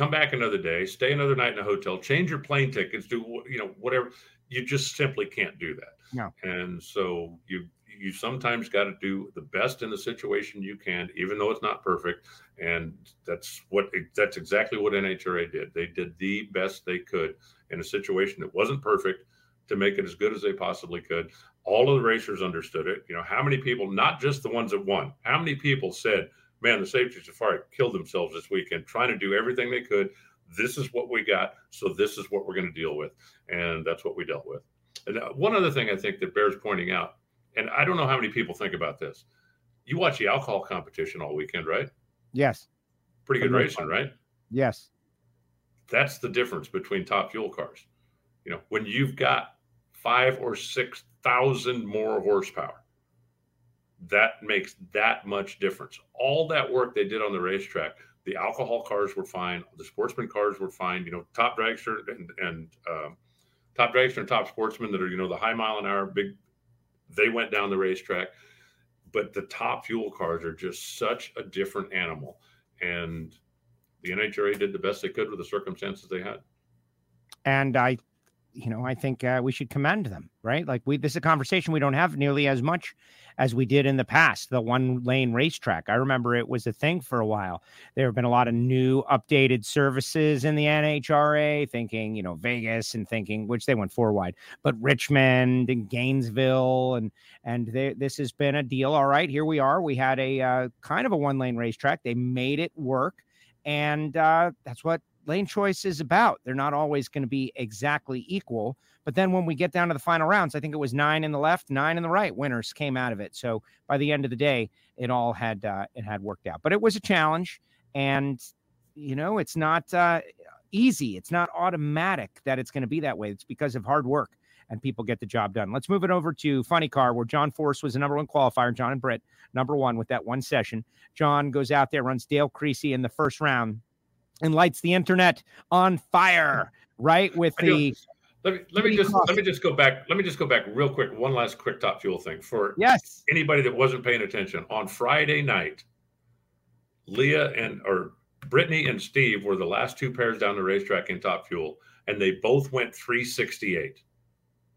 come back another day, stay another night in a hotel, change your plane tickets, do you know whatever. You just simply can't do that. No. And so you you sometimes got to do the best in the situation you can, even though it's not perfect. And that's what that's exactly what NHRA did. They did the best they could in a situation that wasn't perfect to make it as good as they possibly could. All of the racers understood it. You know, how many people, not just the ones that won, how many people said, man, the safety safari killed themselves this weekend trying to do everything they could. This is what we got. So this is what we're going to deal with. And that's what we dealt with. And uh, one other thing I think that bears pointing out, and I don't know how many people think about this. You watch the alcohol competition all weekend, right? Yes. Pretty good racing, right? Yes. That's the difference between top fuel cars. You know, when you've got five or six thousand more horsepower, that makes that much difference. All that work they did on the racetrack, the alcohol cars were fine, the sportsman cars were fine. You know, top dragster and and um, top dragster and top sportsman that are you know the high mile an hour big, they went down the racetrack. But the top fuel cars are just such a different animal, and the NHRA did the best they could with the circumstances they had. And I you know, I think uh, we should commend them, right? Like we, this is a conversation we don't have nearly as much as we did in the past. The one lane racetrack. I remember it was a thing for a while. There have been a lot of new updated services in the NHRA, thinking, you know, Vegas and thinking, which they went four wide, but Richmond and Gainesville, and and they, this has been a deal. All right, here we are. We had a uh, kind of a one lane racetrack. They made it work, and uh, that's what lane choice is about. They're not always going to be exactly equal. But then when we get down to the final rounds, I think it was nine in the left, nine in the right. Winners came out of it. So by the end of the day, it all had uh, it had worked out. But it was a challenge, and you know it's not uh, easy. It's not automatic that it's going to be that way. It's because of hard work and people get the job done. Let's move it over to Funny Car, where John Force was the number one qualifier. John and Britt, number one with that one session. John goes out there, runs Dale Creasy in the first round and lights the internet on fire, right? With the let me let me just let me just go back. Let me just go back real quick. One last quick top fuel thing for yes anybody that wasn't paying attention on Friday night. Leah and or Brittany and Steve were the last two pairs down the racetrack in top fuel, and they both went 368.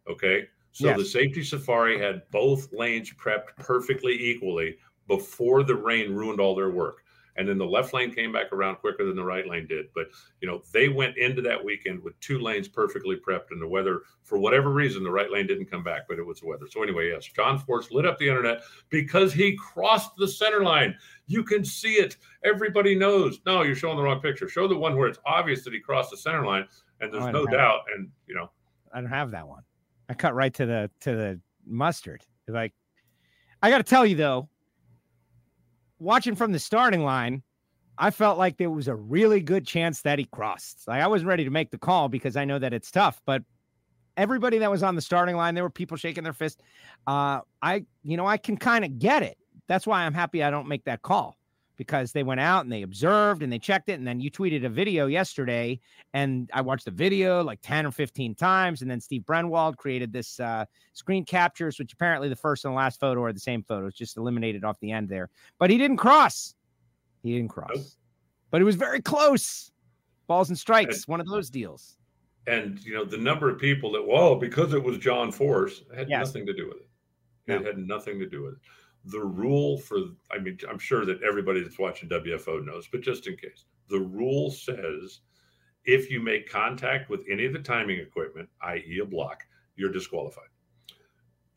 Okay. So yes. the safety safari had both lanes prepped perfectly equally before the rain ruined all their work and then the left lane came back around quicker than the right lane did. But you know, they went into that weekend with two lanes perfectly prepped, and the weather, for whatever reason, the right lane didn't come back, but it was the weather. So anyway, yes, John Force lit up the internet because he crossed the center line. You can see it. Everybody knows. No, you're showing the wrong picture. Show the one where it's obvious that he crossed the center line, and there's oh, no doubt. And you know, I don't have that one. I cut right to the to the mustard. Like, I got to tell you though, watching from the starting line, I felt like there was a really good chance that he crossed. Like I wasn't ready to make the call because I know that it's tough, but everybody that was on the starting line, there were people shaking their fist. Uh, I, you know, I can kind of get it. That's why I'm happy I don't make that call because they went out and they observed and they checked it. And then you tweeted a video yesterday, and I watched the video like 10 or 15 times. And then Steve Brenwald created this uh, screen captures, which apparently the first and the last photo are the same photos, just eliminated off the end there. But he didn't cross. He didn't cross. Nope. But it was very close. Balls and strikes, and, one of those deals. And you know, the number of people that, well, because it was John Force, had yes. nothing to do with it. It no. had nothing to do with it the rule for I mean, I'm sure that everybody that's watching WFO knows, but just in case, the rule says if you make contact with any of the timing equipment, i.e., a block, you're disqualified.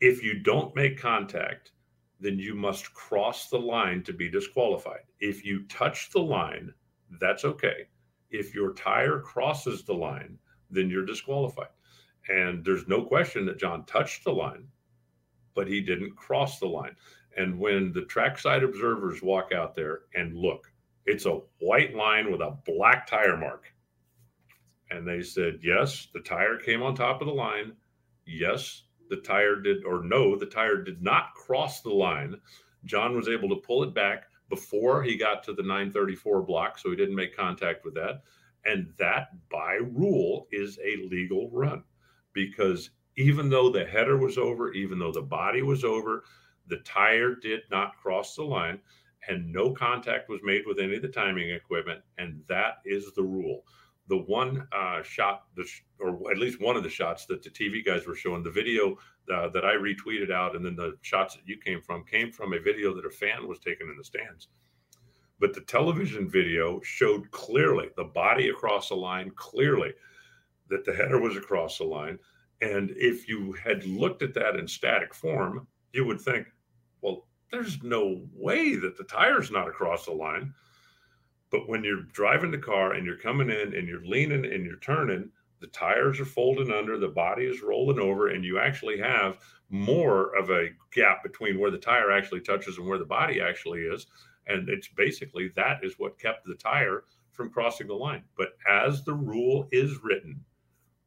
If you don't make contact, then you must cross the line to be disqualified. If you touch the line, that's okay. If your tire crosses the line, then you're disqualified. And there's no question that John touched the line, but he didn't cross the line. And when the trackside observers walk out there and look, it's a white line with a black tire mark. And they said, yes, the tire came on top of the line. Yes, the tire did, or no, the tire did not cross the line. John was able to pull it back before he got to the 934 block, so he didn't make contact with that. And that, by rule, is a legal run because even though the header was over, even though the body was over, the tire did not cross the line and no contact was made with any of the timing equipment. And that is the rule the one uh, shot, or at least one of the shots that the TV guys were showing, the video uh, that I retweeted out, and then the shots that you came from came from a video that a fan was taking in the stands. But the television video showed clearly the body across the line, clearly that the header was across the line. And if you had looked at that in static form, you would think, well, there's no way that the tire's not across the line. But when you're driving the car and you're coming in and you're leaning and you're turning, the tires are folding under, the body is rolling over, and you actually have more of a gap between where the tire actually touches and where the body actually is. And it's basically that is what kept the tire from crossing the line. But as the rule is written,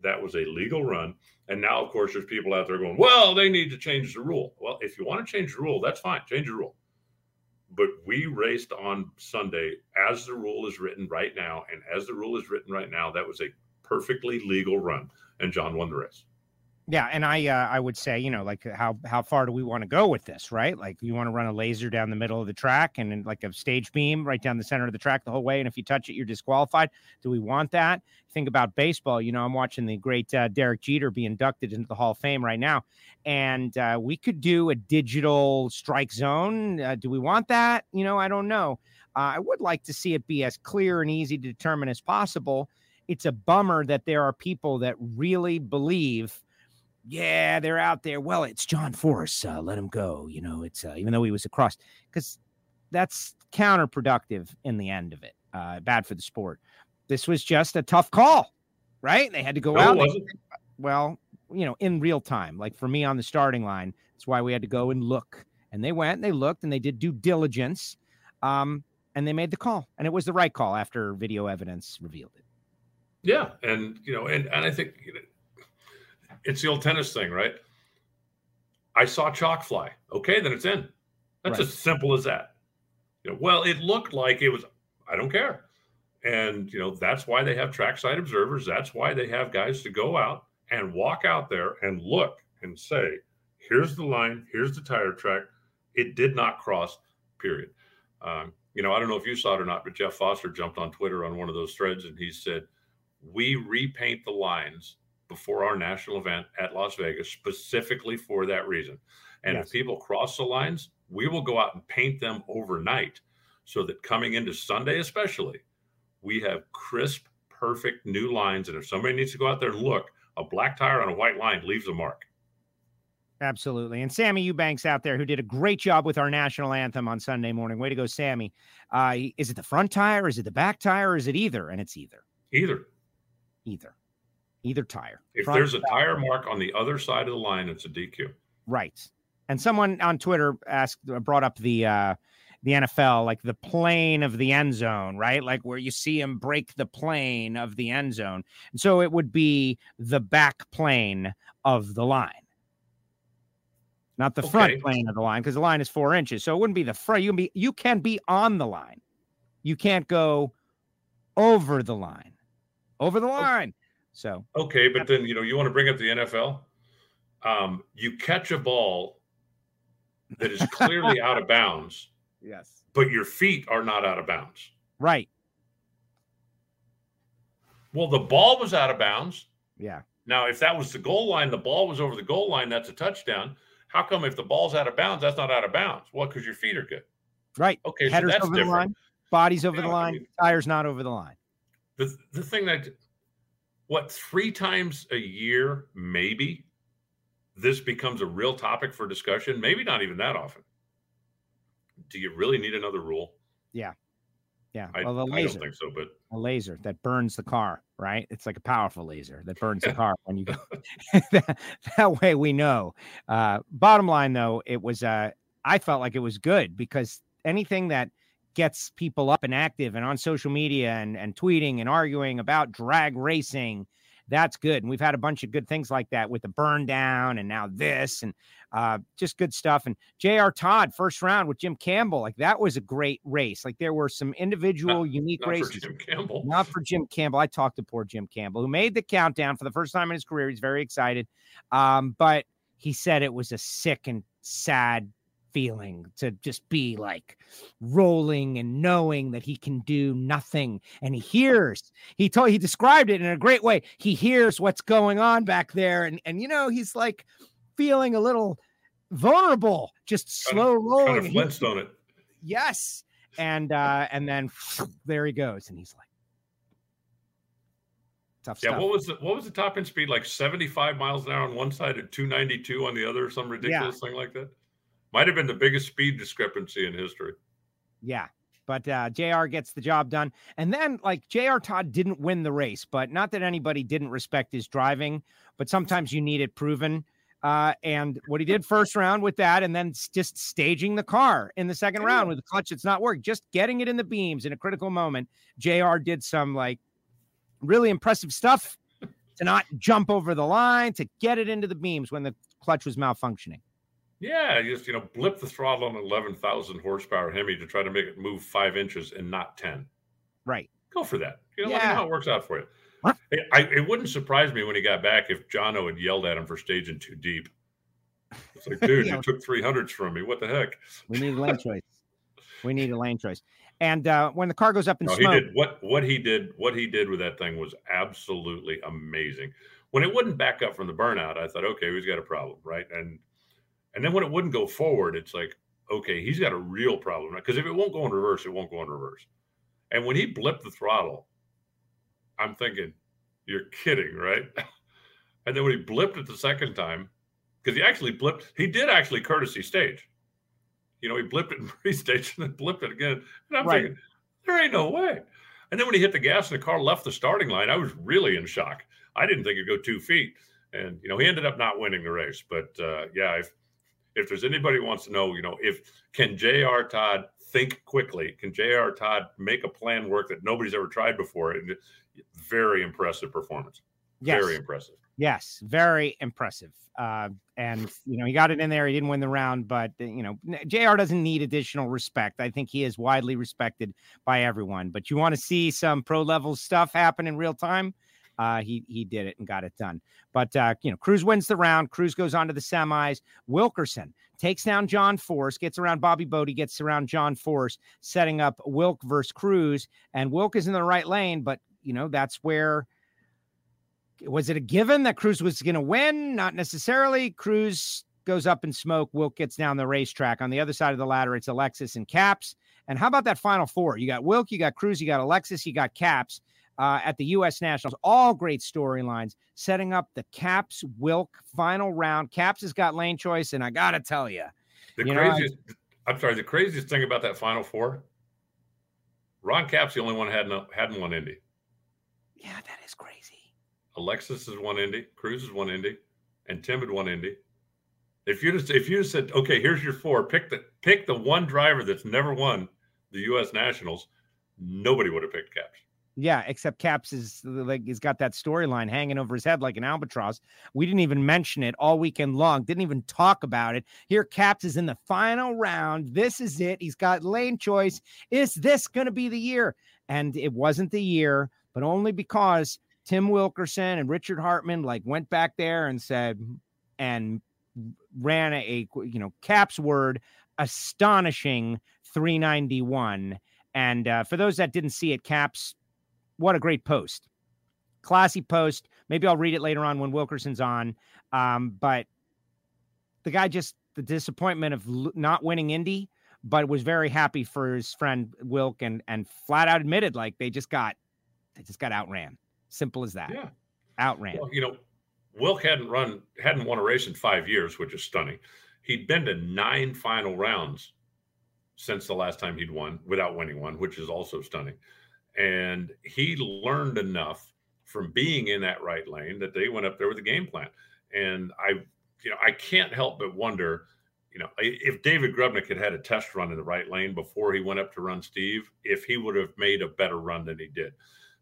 that was a legal run. And now, of course, there's people out there going, well, they need to change the rule. Well, if you want to change the rule, that's fine. Change the rule but we raced on Sunday as the rule is written right now. And as the rule is written right now, that was a perfectly legal run. And John won the race. Yeah, and I uh, I would say you know like how how far do we want to go with this right? Like you want to run a laser down the middle of the track and like a stage beam right down the center of the track the whole way, and if you touch it, you're disqualified. Do we want that? Think about baseball. You know, I'm watching the great uh, Derek Jeter be inducted into the Hall of Fame right now, and uh, we could do a digital strike zone. Uh, do we want that? You know, I don't know. Uh, I would like to see it be as clear and easy to determine as possible. It's a bummer that there are people that really believe yeah, they're out there. Well, it's John Force. Uh, let him go. You know, it's uh, even though he was across, because that's counterproductive in the end of it. Uh, bad for the sport. This was just a tough call, right? They had to go no, out. *laughs* well, you know, in real time. Like for me on the starting line, that's why we had to go and look. And they went and they looked and they did due diligence. Um, and they made the call. And it was the right call after video evidence revealed it. Yeah. And, you know, and, and I think you know, it's the old tennis thing, right? I saw chalk fly. Okay, then it's in. That's right. as simple as that. You know, well, it looked like it was. I don't care, and you know that's why they have trackside observers. That's why they have guys to go out and walk out there and look and say, "Here's the line. Here's the tire track. It did not cross. Period." Um, you know, I don't know if you saw it or not, but Jeff Foster jumped on Twitter on one of those threads and he said, "We repaint the lines before our national event at Las Vegas specifically for that reason. And yes. if people cross the lines, we will go out and paint them overnight so that coming into Sunday, especially, we have crisp, perfect new lines. And if somebody needs to go out there and look, a black tire on a white line leaves a mark. Absolutely. And Sammy Eubanks out there who did a great job with our national anthem on Sunday morning. Way to go, Sammy. Uh, is it the front tire? Is it the back tire? Or is it either? And it's either. Either. Either either tire. If there's a tire mark on the other side of the line, it's a DQ. Right. And someone on Twitter asked, uh, brought up the uh, the NFL, like the plane of the end zone, right? Like where you see him break the plane of the end zone. And so it would be the back plane of the line. Not the okay. front plane of the line, because the line is four inches. So it wouldn't be the front. You can be you can be on the line. You can't go over the line. Over the line. So okay, but then you know you want to bring up the NFL. Um, you catch a ball that is clearly out of bounds. *laughs* Yes. But your feet are not out of bounds. Right. Well, the ball was out of bounds. Yeah. Now, if that was the goal line, the ball was over the goal line, that's a touchdown. How come if the ball's out of bounds, that's not out of bounds? Well, because your feet are good. Right. Okay, Headers so that's over different. the line, bodies over Yeah, the I line, mean- tires not over the line. The the thing that what three times a year maybe this becomes a real topic for discussion. Maybe not even that often. Do you really need another rule? Yeah. I, well, the I don't think so, but a laser that burns the car, right? It's like a powerful laser that burns the *laughs* car when you go. *laughs* that, that way we know. Uh, bottom line, though, it was. Uh, I felt like it was good because anything that gets people up and active and on social media and and tweeting and arguing about drag racing. That's good. And we've had a bunch of good things like that with the burn down and now this and uh, just good stuff. And J.R. Todd, first round with Jim Campbell, like that was a great race. Like there were some individual unique not races. Jim Campbell. Not for Jim Campbell. I talked to poor Jim Campbell, who made the countdown for the first time in his career. He's very excited. Um, but he said it was a sick and sad feeling to just be like rolling and knowing that he can do nothing. And he hears, he told he described it in a great way. He hears what's going on back there. And and you know, he's like feeling a little vulnerable, just Kind slow of- rolling. Kind of and he- Flintstone it. yes and uh and then there he goes and he's like tough Yeah, stuff what was the what was the top end speed? Like 75 miles an hour on one side and 292 on the other, some ridiculous thing like that. Might have been the biggest speed discrepancy in history. yeah but uh jr gets the job done. And then like jr todd didn't win the race but not that anybody didn't respect his driving but sometimes you need it proven. Uh and what he did first round with that and then just staging the car in the second round with the clutch that's not working just getting it in the beams in a critical moment. Jr did some like really impressive stuff to not jump over the line to get it into the beams when the clutch was malfunctioning Yeah, just you know, blip the throttle on an 11,000 horsepower Hemi to try to make it move five inches and not 10. right Go for that. You know, let me Yeah. know how it works out for you. Huh? It, I, it wouldn't surprise me when he got back if Jono had yelled at him for staging too deep. It's like, dude, *laughs* Yeah. you took 300s from me. What the heck? We need a lane *laughs* choice. We need a lane choice. And uh, when the car goes up in No, he smoke, did what what he did what he did with that thing was absolutely amazing. When it wouldn't back up from the burnout, I thought, okay, he's got a problem, right? And and then when it wouldn't go forward, it's like, okay, he's got a real problem because if it won't go in reverse, it won't go in reverse. And when he blipped the throttle, I'm thinking, you're kidding, right? *laughs* And then when he blipped it the second time, because he actually blipped, he did actually courtesy stage. You know, he blipped it in *laughs* pre-stage and then blipped it again. And I'm Right. thinking, there ain't no way. And then when he hit the gas and the car left the starting line, I was really in shock. I didn't think it'd go two feet. And you know, he ended up not winning the race. But uh, yeah, if if there's anybody who wants to know, you know, if can J.R. Todd think quickly? Can J.R. Todd make a plan work that nobody's ever tried before? And very impressive performance. yes, Very impressive. yes, very impressive. Uh, and you know, he got it in there. He didn't win the round, but you know, Jr. doesn't need additional respect. I think he is widely respected by everyone. But you want to see some pro level stuff happen in real time. Uh, he he did it and got it done. But uh, you know, Cruz wins the round. Cruz goes on to the semis. Wilkerson takes down John Force, gets around Bobby Bode, gets around John Force, setting up Wilk versus Cruz. And Wilk is in the right lane, but you know that's where was it a given that Cruz was going to win? Not necessarily. Cruz goes up in smoke. Wilk gets down the racetrack. On the other side of the ladder, it's Alexis and Capps. And how about that final four? You got Wilk, you got Cruz, you got Alexis, you got Capps uh, at the U.S. Nationals. All great storylines setting up the Capps Wilk final round. Capps has got lane choice, and I got to tell you, The You know, I- craziest, am sorry, the craziest thing about that Final Four, Ron Capps the only one had no, hadn't won Indy. yeah, that is crazy. Alexis has won Indy, Cruz has won Indy, and Tim had won Indy. If you just if you just said, okay, here's your four, pick the pick the one driver that's never won the U.S. Nationals, nobody would have picked Capps. Yeah, except Capps is like he's got that storyline hanging over his head like an albatross. We didn't even mention it all weekend long. Didn't even talk about it. Here, Capps is in the final round. This is it. He's got lane choice. Is this going to be the year? And it wasn't the year, but only because Tim Wilkerson and Richard Hartman like went back there and said and ran a you know Capps word astonishing 391. And uh, for those that didn't see it, Capps what a great post. Classy post. Maybe I'll read it later on when Wilkerson's on. Um, but the guy just the disappointment of not winning Indy, but was very happy for his friend Wilk and and flat out admitted like they just got they just got outran. Simple as that. Yeah. Outran. Well, you know, Wilk hadn't run hadn't won a race in five years, which is stunning. He'd been to nine final rounds since the last time he'd won without winning one, which is also stunning. And he learned enough from being in that right lane that they went up there with a game plan. And I, you know, I can't help but wonder, you know, if David Grubnic had had a test run in the right lane before he went up to run Steve, if he would have made a better run than he did.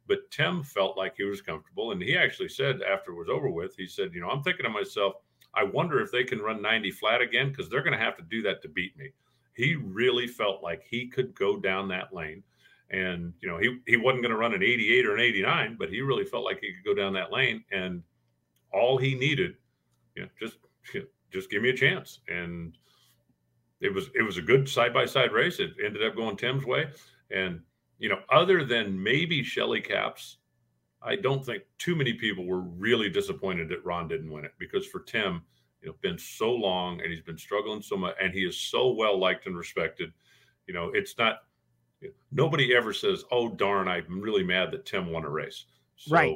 But Tim felt like he was comfortable. And he actually said after it was over with, he said, you know, I'm thinking to myself, I wonder if they can run 90 flat again because they're going to have to do that to beat me. He really felt like he could go down that lane. And, you know, he, he wasn't going to run an 88 or an 89, but he really felt like he could go down that lane. And all he needed, you know, just, just give me a chance. And it was, it was a good side by side race. It ended up going Tim's way. And, you know, other than maybe Shelly Capps, I don't think too many people were really disappointed that Ron didn't win it because for Tim, you know, been so long and he's been struggling so much and he is so well liked and respected. You know, it's not nobody ever says, "Oh darn, I'm really mad that Tim won a race." So, right.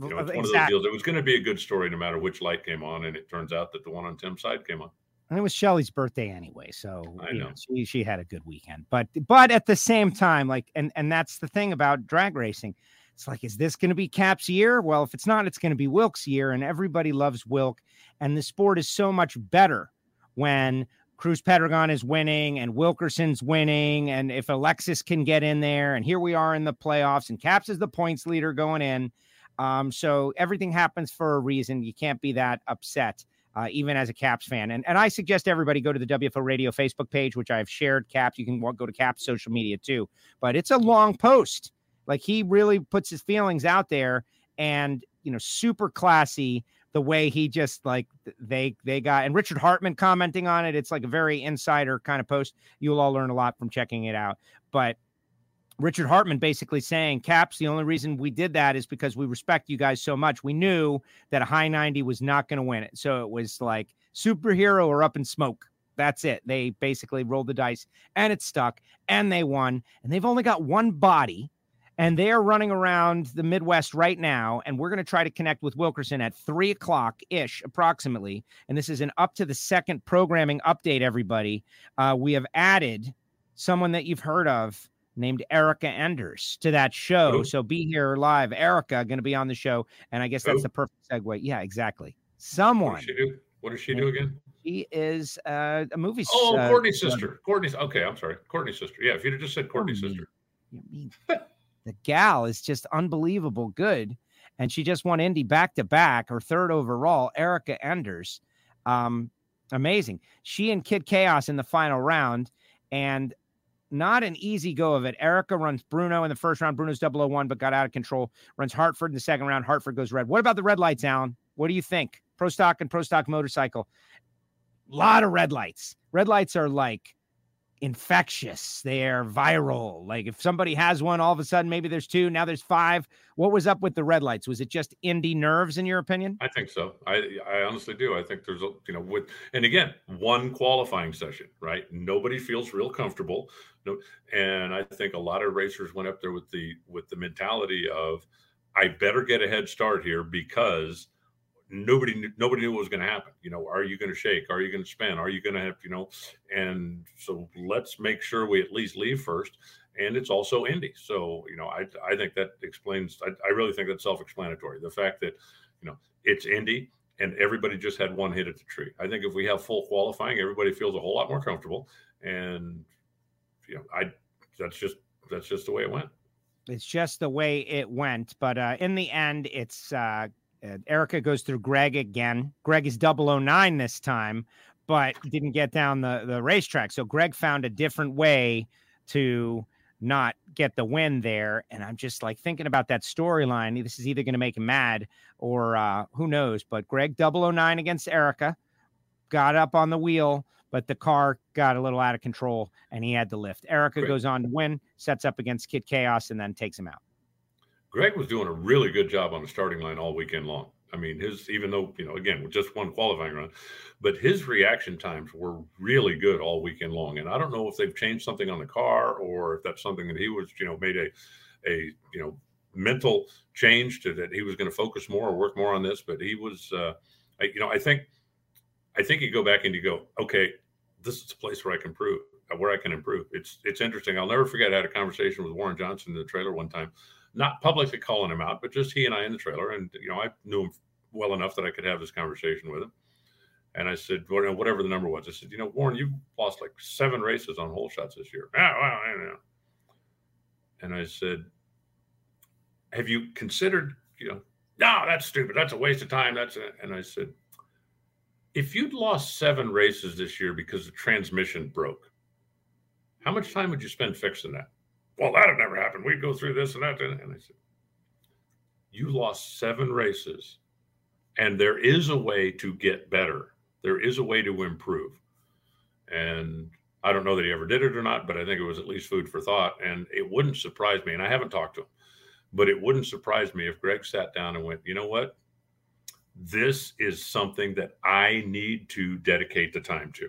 You know, it's one of those deals. It was going to be a good story no matter which light came on, and it turns out that the one on Tim's side came on. And it was Shelly's birthday anyway, so I know. know. she she had a good weekend. But but at the same time, like and and that's the thing about drag racing. It's like, is this going to be Capps' year? Well, if it's not, it's going to be Wilk's year, and everybody loves Wilk. And the sport is so much better when Cruz Pedregon is winning and Wilkerson's winning, and if Alexis can get in there, and here we are in the playoffs, and Capps is the points leader going in. Um, so everything happens for a reason. You can't be that upset uh, even as a Capps fan. And, and I suggest everybody go to the WFO Radio Facebook page, which I've shared Capps. You can go to Capps social media too, but it's a long post. Like he really puts his feelings out there and, you know, super classy the way he just like they they got and Richard Hartman commenting on it. It's like a very insider kind of post. You'll all learn a lot from checking it out. But Richard Hartman basically saying, Capps, the only reason we did that is because we respect you guys so much. We knew that a high 90 was not going to win it. So it was like superhero or up in smoke. That's it. They basically rolled the dice and it stuck and they won. And they've only got one body and they are running around the Midwest right now. And we're going to try to connect with Wilkerson at three o'clock ish, approximately. And this is an up to the second programming update, everybody. Uh, we have added someone that you've heard of named Erica Enders to that show. So be here live. Erica going to be on the show, and I guess that's the perfect segue. Yeah, exactly. Someone. What does she do? What does she do again? She is uh, a movie. Oh, uh, Courtney's sister. Courtney's. Okay, I'm sorry. Courtney's sister. Yeah, if you'd have just said Courtney's Oh, sister. You mean *laughs* the gal is just unbelievable good, and she just won Indy back to back, her third overall. Erica Enders, um, amazing. She and Kid Chaos in the final round, and not an easy go of it. Erica runs Bruno in the first round. Bruno's 001, but got out of control. Runs Hartford in the second round. Hartford goes red. What about the red lights, Alan? What do you think? Pro stock and pro stock motorcycle. A lot of red lights. Red lights are like infectious. They're viral. Like if somebody has one, all of a sudden maybe there's two, now there's five. What was up with the red lights? Was it just Indy nerves, in your opinion? I think so. I I honestly do. I think there's a you know with and again one qualifying session, right? Nobody feels real comfortable. No, and I think a lot of racers went up there with the with the mentality of I better get a head start here because nobody knew, nobody knew what was going to happen. You know, are you going to shake? Are you going to spin? Are you going to have you know? And so let's make sure we at least leave first. And it's also Indy, so you know, I I think that explains. I, I really think that's self-explanatory. The fact that you know it's Indy and everybody just had one hit at the tree. I think if we have full qualifying, everybody feels a whole lot more comfortable. And you know, I that's just that's just the way it went. It's just the way it went. But uh, in the end, it's uh, uh, Erica goes through Greg again. Greg is 009 this time, but didn't get down the, the racetrack. So Greg found a different way to not get the win there. And I'm just like thinking about that storyline. This is either going to make him mad or uh, who knows. But Greg 009 against Erica got up on the wheel, but the car got a little out of control and he had to lift. Erica Great. goes on to win, sets up against Kid Chaos, and then takes him out. Greg was doing a really good job on the starting line all weekend long. I mean, his even though you know again with just one qualifying run, but his reaction times were really good all weekend long. And I don't know if they've changed something on the car or if that's something that he was you know made a a you know mental change to that he was going to focus more or work more on this. But he was, uh, I, you know, I think I think you go back and you go, okay, this is a place where I can improve, where I can improve. It's it's interesting. I'll never forget. I had a conversation with Warren Johnson in the trailer one time, not publicly calling him out, but just he and I in the trailer, and you know, I knew him well enough that I could have this conversation with him. And I said, whatever the number was, I said, you know, Warren, you've lost like seven races on hole shots this year. Ah, well, I know. And I said, have you considered, you know, no, that's stupid. That's a waste of time. That's a, and I said, if you'd lost seven races this year because the transmission broke, how much time would you spend fixing that? Well, that'd never happen. We'd go through this and that. And I said, you lost seven races and there is a way to get better. There is a way to improve. And I don't know that he ever did it or not, but I think it was at least food for thought. And it wouldn't surprise me. And I haven't talked to him, but it wouldn't surprise me if Greg sat down and went, you know what? This is something that I need to dedicate the time to.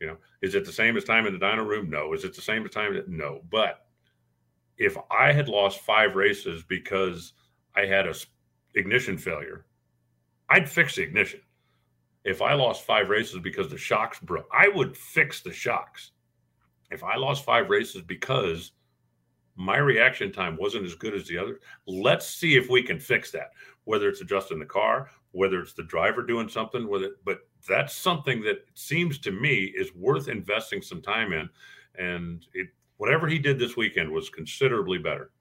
You know, is it the same as time in the dyno room? No. Is it the same as time? No. But if I had lost five races because I had a ignition failure I'd fix the ignition. If I lost five races because the shocks broke, I would fix the shocks. If I lost five races because my reaction time wasn't as good as the others, let's see if we can fix that. Whether it's adjusting the car, whether it's the driver doing something with it, but that's something that seems to me is worth investing some time in. And it, whatever he did this weekend was considerably better.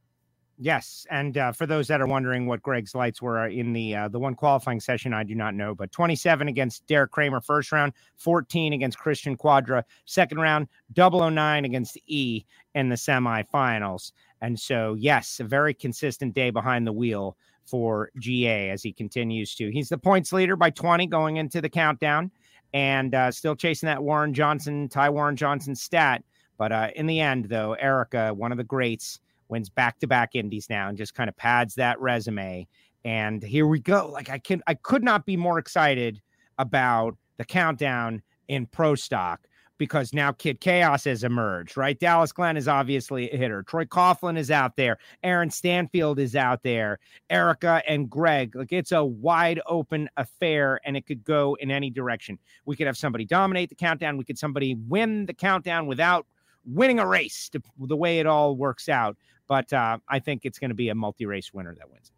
Yes, and uh, for those that are wondering what Greg's lights were in the uh, the one qualifying session, I do not know, but 27 against Deric Kramer first round, 14 against Cristian Cuadra second round, 009 against E in the semifinals. And so, yes, a very consistent day behind the wheel for GA as he continues to. He's the points leader by 20 going into the countdown, and uh, still chasing that Warren Johnson, tie Warren Johnson stat. But uh, in the end, though, Erica, one of the greats wins back to back indies now and just kind of pads that resume. And here we go. Like I can I could not be more excited about the countdown in pro stock because now Kid Chaos has emerged, right? Dallas Glenn is obviously a hitter. Troy Coughlin is out there. Aaron Stanfield is out there. Erica and Greg. Like it's a wide open affair and it could go in any direction. We could have somebody dominate the countdown. We could somebody win the countdown without winning a race to, the way it all works out. But uh, I think it's going to be a multi race winner that wins.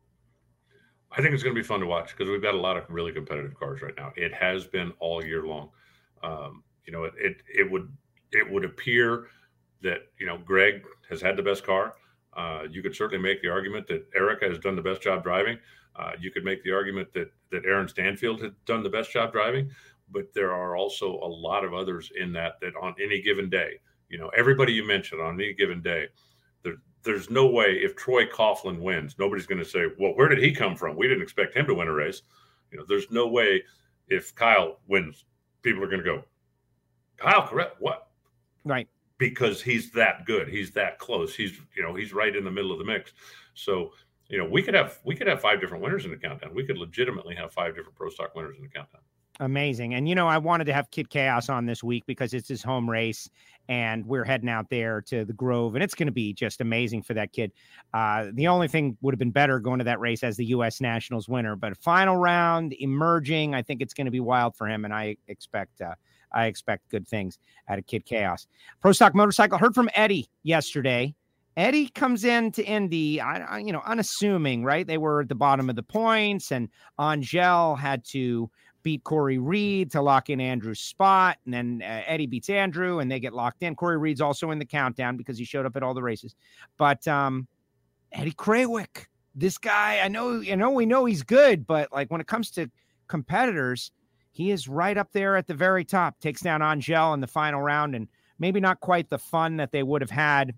I think it's going to be fun to watch because we've got a lot of really competitive cars right now. It has been all year long. Um, you know, it, it, it would it would appear that you know Greg has had the best car. Uh, you could certainly make the argument that Erica has done the best job driving. Uh, you could make the argument that that Aaron Stanfield has done the best job driving, but there are also a lot of others in that that on any given day, you know, everybody you mentioned on any given day, there, there's no way if Troy Coughlin wins, nobody's going to say, well, where did he come from? We didn't expect him to win a race. You know, there's no way if Kyle wins, people are going to go, Kyle, Koretsky? What? Right. Because he's that good. He's that close. He's, you know, he's right in the middle of the mix. So, you know, we could have we could have five different winners in the countdown. We could legitimately have five different pro stock winners in the countdown. Amazing. And you know, I wanted to have Kid Chaos on this week because it's his home race and we're heading out there to the Grove and it's going to be just amazing for that kid. Uh, the only thing would have been better going to that race as the US Nationals winner, but final round emerging, I think it's going to be wild for him and I expect uh, I expect good things out of Kid Chaos. Pro Stock Motorcycle heard from Eddie yesterday. Eddie comes in to Indy, I, you know, unassuming, right? They were at the bottom of the points, and Angel had to beat Cory Reed to lock in Andrew's spot. And then uh, Eddie beats Andrew and they get locked in. Cory Reed's also in the countdown because he showed up at all the races. But um, Eddie Krawiec, this guy, I know, you know, we know he's good, but like when it comes to competitors, he is right up there at the very top. Takes down Angel in the final round and maybe not quite the fun that they would have had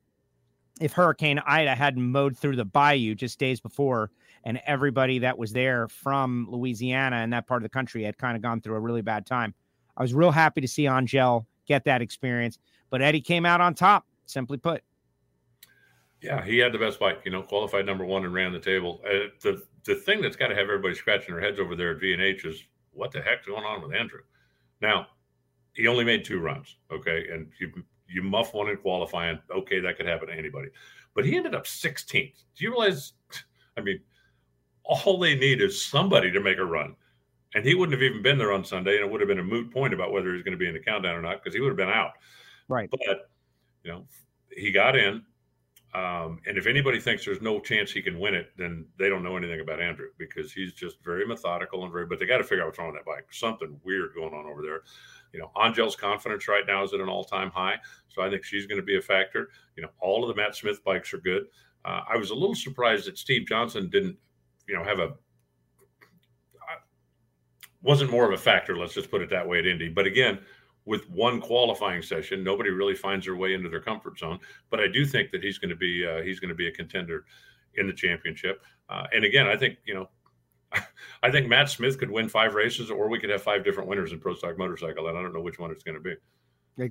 if Hurricane Ida hadn't mowed through the bayou just days before and everybody that was there from Louisiana and that part of the country had kind of gone through a really bad time. I was real happy to see Angel get that experience, but Eddie came out on top, simply put. Yeah, he had the best bike. You know, qualified number one and ran the table. Uh, the the thing that's got to have everybody scratching their heads over there at V and H is what the heck's going on with Andrew? Now, he only made two runs. Okay, and you you muff one in qualifying. Okay, that could happen to anybody. But he ended up 16th. Do you realize? I mean, all they need is somebody to make a run. And he wouldn't have even been there on Sunday, and it would have been a moot point about whether he's going to be in the countdown or not because he would have been out. Right. But you know, he got in. Um, and if anybody thinks there's no chance he can win it, then they don't know anything about Andrew because he's just very methodical and very. But they got to figure out what's wrong with that bike. Something weird going on over there. You know, Angel's confidence right now is at an all-time high, so I think she's going to be a factor. You know, all of the Matt Smith bikes are good. Uh, I was a little surprised that Steve Johnson didn't, you know, have a wasn't more of a factor. Let's just put it that way at Indy. But again, with one qualifying session, nobody really finds their way into their comfort zone. But I do think that he's going to be uh, he's going to be a contender in the championship. Uh, and again, I think you know, *laughs* I think Matt Smith could win five races, or we could have five different winners in Pro Stock Motorcycle, and I don't know which one it's going to be.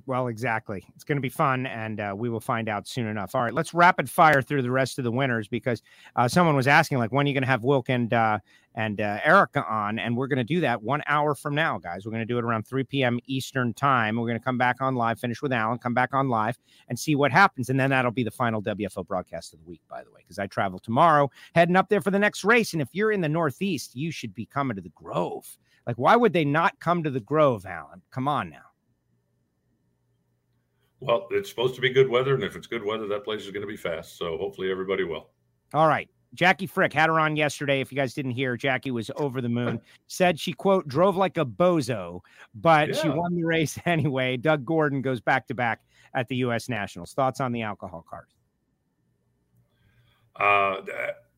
Well, exactly. It's going to be fun, and uh, we will find out soon enough. All right, let's rapid fire through the rest of the winners because uh, someone was asking, like, when are you going to have Wilk and uh, and uh, Erica on? And we're going to do that one hour from now, guys. We're going to do it around 3 p.m. Eastern time. We're going to come back on live, finish with Alan, come back on live, and see what happens. And then that'll be the final WFO broadcast of the week, by the way, because I travel tomorrow, heading up there for the next race. And if you're in the Northeast, you should be coming to the Grove. Like, why would they not come to the Grove, Alan? Come on now. Well, it's supposed to be good weather, and if it's good weather, that place is going to be fast. So hopefully everybody will. All right. Jackie Frick had her on yesterday. If you guys didn't hear, Jackie was over the moon. *laughs* Said she quote drove like a bozo, but yeah. she won the race *laughs* anyway. Doug Gordon goes back to back at the U.S. Nationals. Thoughts on the alcohol cars? Uh,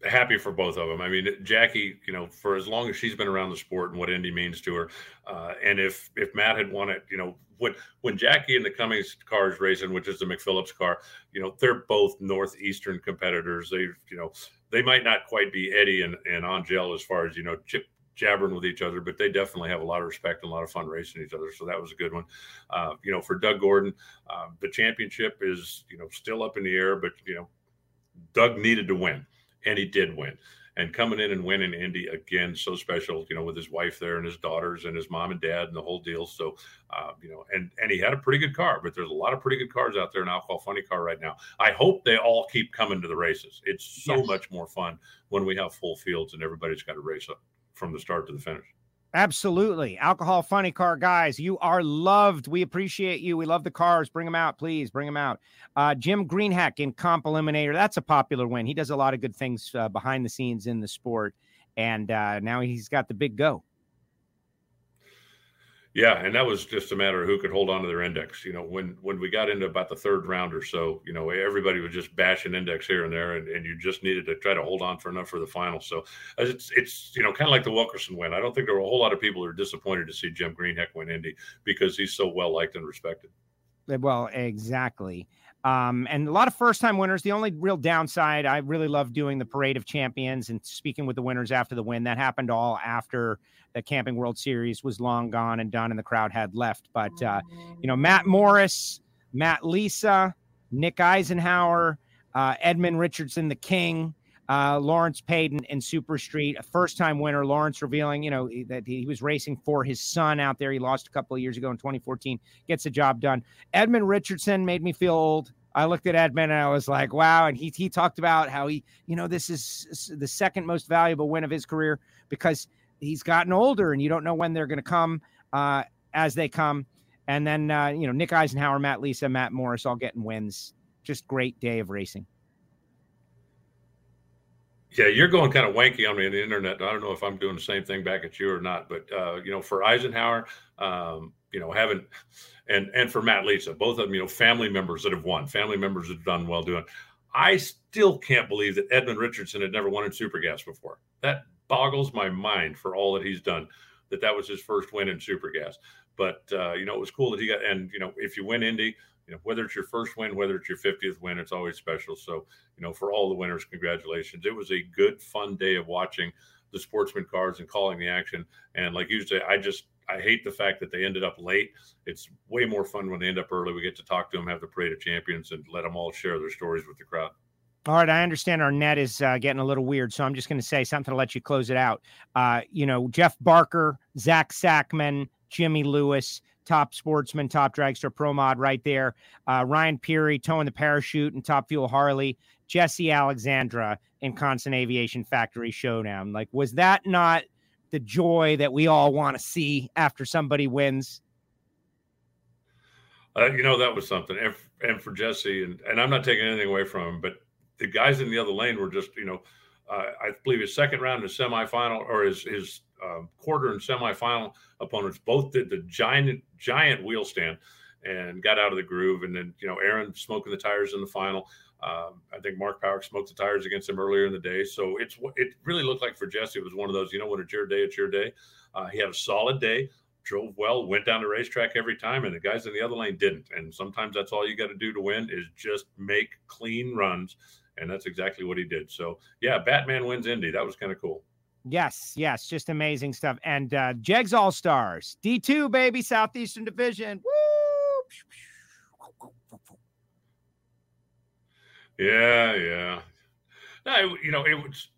happy for both of them. I mean, Jackie, you know, for as long as she's been around the sport and what Indy means to her, uh, and if if Matt had won it, you know, when when Jackie and the Cummings cars racing, which is the McPhillips car, you know, they're both northeastern competitors. They, you know, they might not quite be Eddie and and Angel as far as you know, chip jabbering with each other, but they definitely have a lot of respect and a lot of fun racing each other. So that was a good one. Uh, you know, for Doug Gordon, uh, the championship is you know still up in the air, but you know, Doug needed to win and he did win. And coming in and winning Indy again, so special, you know, with his wife there and his daughters and his mom and dad and the whole deal. So, uh, you know, and and he had a pretty good car, but there's a lot of pretty good cars out there in Alcohol Funny Car right now. I hope they all keep coming to the races. It's so yes. much more fun when we have full fields and everybody's got to race up from the start to the finish. Absolutely. Alcohol Funny Car guys, you are loved. We appreciate you. We love the cars. Bring them out, please. Bring them out. Uh, Jim Greenheck in Comp Eliminator. That's a popular win. He does a lot of good things uh, behind the scenes in the sport. And uh, now he's got the big go. Yeah, and that was just a matter of who could hold on to their index. You know, when when we got into about the third round or so, you know, everybody was just bashing index here and there, and, and you just needed to try to hold on for enough for the final. So uh, it's it's you know kind of like the Wilkerson win. I don't think there were a whole lot of people who are disappointed to see Jim Greenheck win Indy because he's so well liked and respected. Well, exactly. Um, and a lot of first time winners. The only real downside, I really love doing the parade of champions and speaking with the winners after the win. That happened all after the Camping World Series was long gone and done, and the crowd had left. But, uh, you know, Matt Morris, Matt Lisa, Nick Eisenhower, uh, Edmund Richardson, the King, uh, Lawrence Payton and Super Street, a first time winner. Lawrence revealing, you know, that he was racing for his son out there. He lost a couple of years ago in 2014, gets the job done. Edmund Richardson made me feel old. I looked at Edmund and I was like, wow. And he, he talked about how he, you know, this is the second most valuable win of his career because he's gotten older and you don't know when they're going to come uh, as they come. And then, uh, you know, Nick Eisenhower, Matt Lisa, Matt Morris all getting wins. Just great day of racing. Yeah, you're going kind of wanky on me on the internet. I don't know if I'm doing the same thing back at you or not, but uh, you know, for Eisenhower, um, you know, having and and for Matt Lisa, both of them, you know, family members that have won, family members that have done well doing. I still can't believe that Edmund Richardson had never won in Super Gas before. That boggles my mind for all that he's done. That that was his first win in Super Gas. But uh, you know, it was cool that he got. And you know, if you win Indy, you know, whether it's your first win, whether it's your 50th win, it's always special. So, you know, for all the winners, congratulations. It was a good, fun day of watching the sportsman cars and calling the action. And like you say, I just I hate the fact that they ended up late. It's way more fun when they end up early. We get to talk to them, have the parade of champions, and let them all share their stories with the crowd. All right, I understand our net is uh, getting a little weird, so I'm just going to say something to let you close it out. Uh, you know, Jeff Barker, Zach Sackman, Jimmy Lewis, top sportsman, top dragster pro mod right there. Uh, Ryan Peary towing the parachute and top fuel Harley. Jesse Alexander in Constant Aviation Factory Showdown. Like, was that not the joy that we all want to see after somebody wins? Uh, you know, that was something. And, and for Jesse, and, and I'm not taking anything away from him, but the guys in the other lane were just, you know, uh, I believe his second round in the semifinal or his his um, quarter and semifinal opponents both did the giant giant wheel stand and got out of the groove. And then you know Aaron smoking the tires in the final. Um, I think Mark Power smoked the tires against him earlier in the day. So it's it really looked like for Jesse it was one of those you know when it's your day it's your day. Uh, he had a solid day. Drove well, went down the racetrack every time, and the guys in the other lane didn't. And sometimes that's all you got to do to win is just make clean runs and that's exactly what he did. So yeah, Batman wins Indy. That was kind of cool. Yes, yes, just amazing stuff. And uh Jegs All Stars, D2 baby, Southeastern Division. Woo! Yeah, yeah. No, you know, it was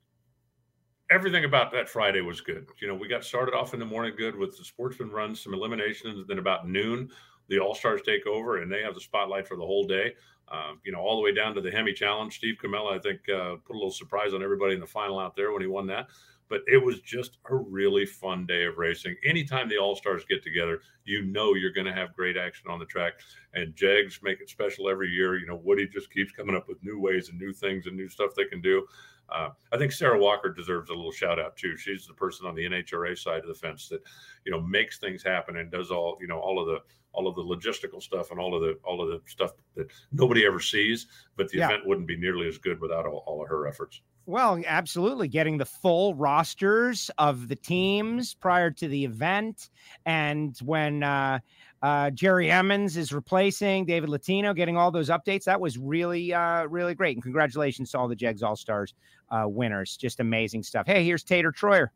everything about that Friday was good. You know, we got started off in the morning good with the sportsman runs, some eliminations. Then about noon, the All Stars take over, and they have the spotlight for the whole day. Um, you know, all the way down to the Hemi Challenge. Steve Kamella, I think, uh, put a little surprise on everybody in the final out there when he won that. But it was just a really fun day of racing. Anytime the All Stars get together, you know you're going to have great action on the track. And Jegs make it special every year. You know, Woody just keeps coming up with new ways and new things and new stuff they can do. Uh, I think Sarah Walker deserves a little shout out too. She's the person on the NHRA side of the fence that, you know, makes things happen and does all, you know, all of the all of the logistical stuff and all of the all of the stuff that nobody ever sees. But the yeah. event wouldn't be nearly as good without all, all, of her efforts. Well, absolutely, getting the full rosters of the teams prior to the event, and when uh, uh, Jerry Emmons is replacing David Latino, getting all those updates, that was really uh, really great. And congratulations to all the Jegs All Stars uh, winners, just amazing stuff. Hey, here's Tater Troyer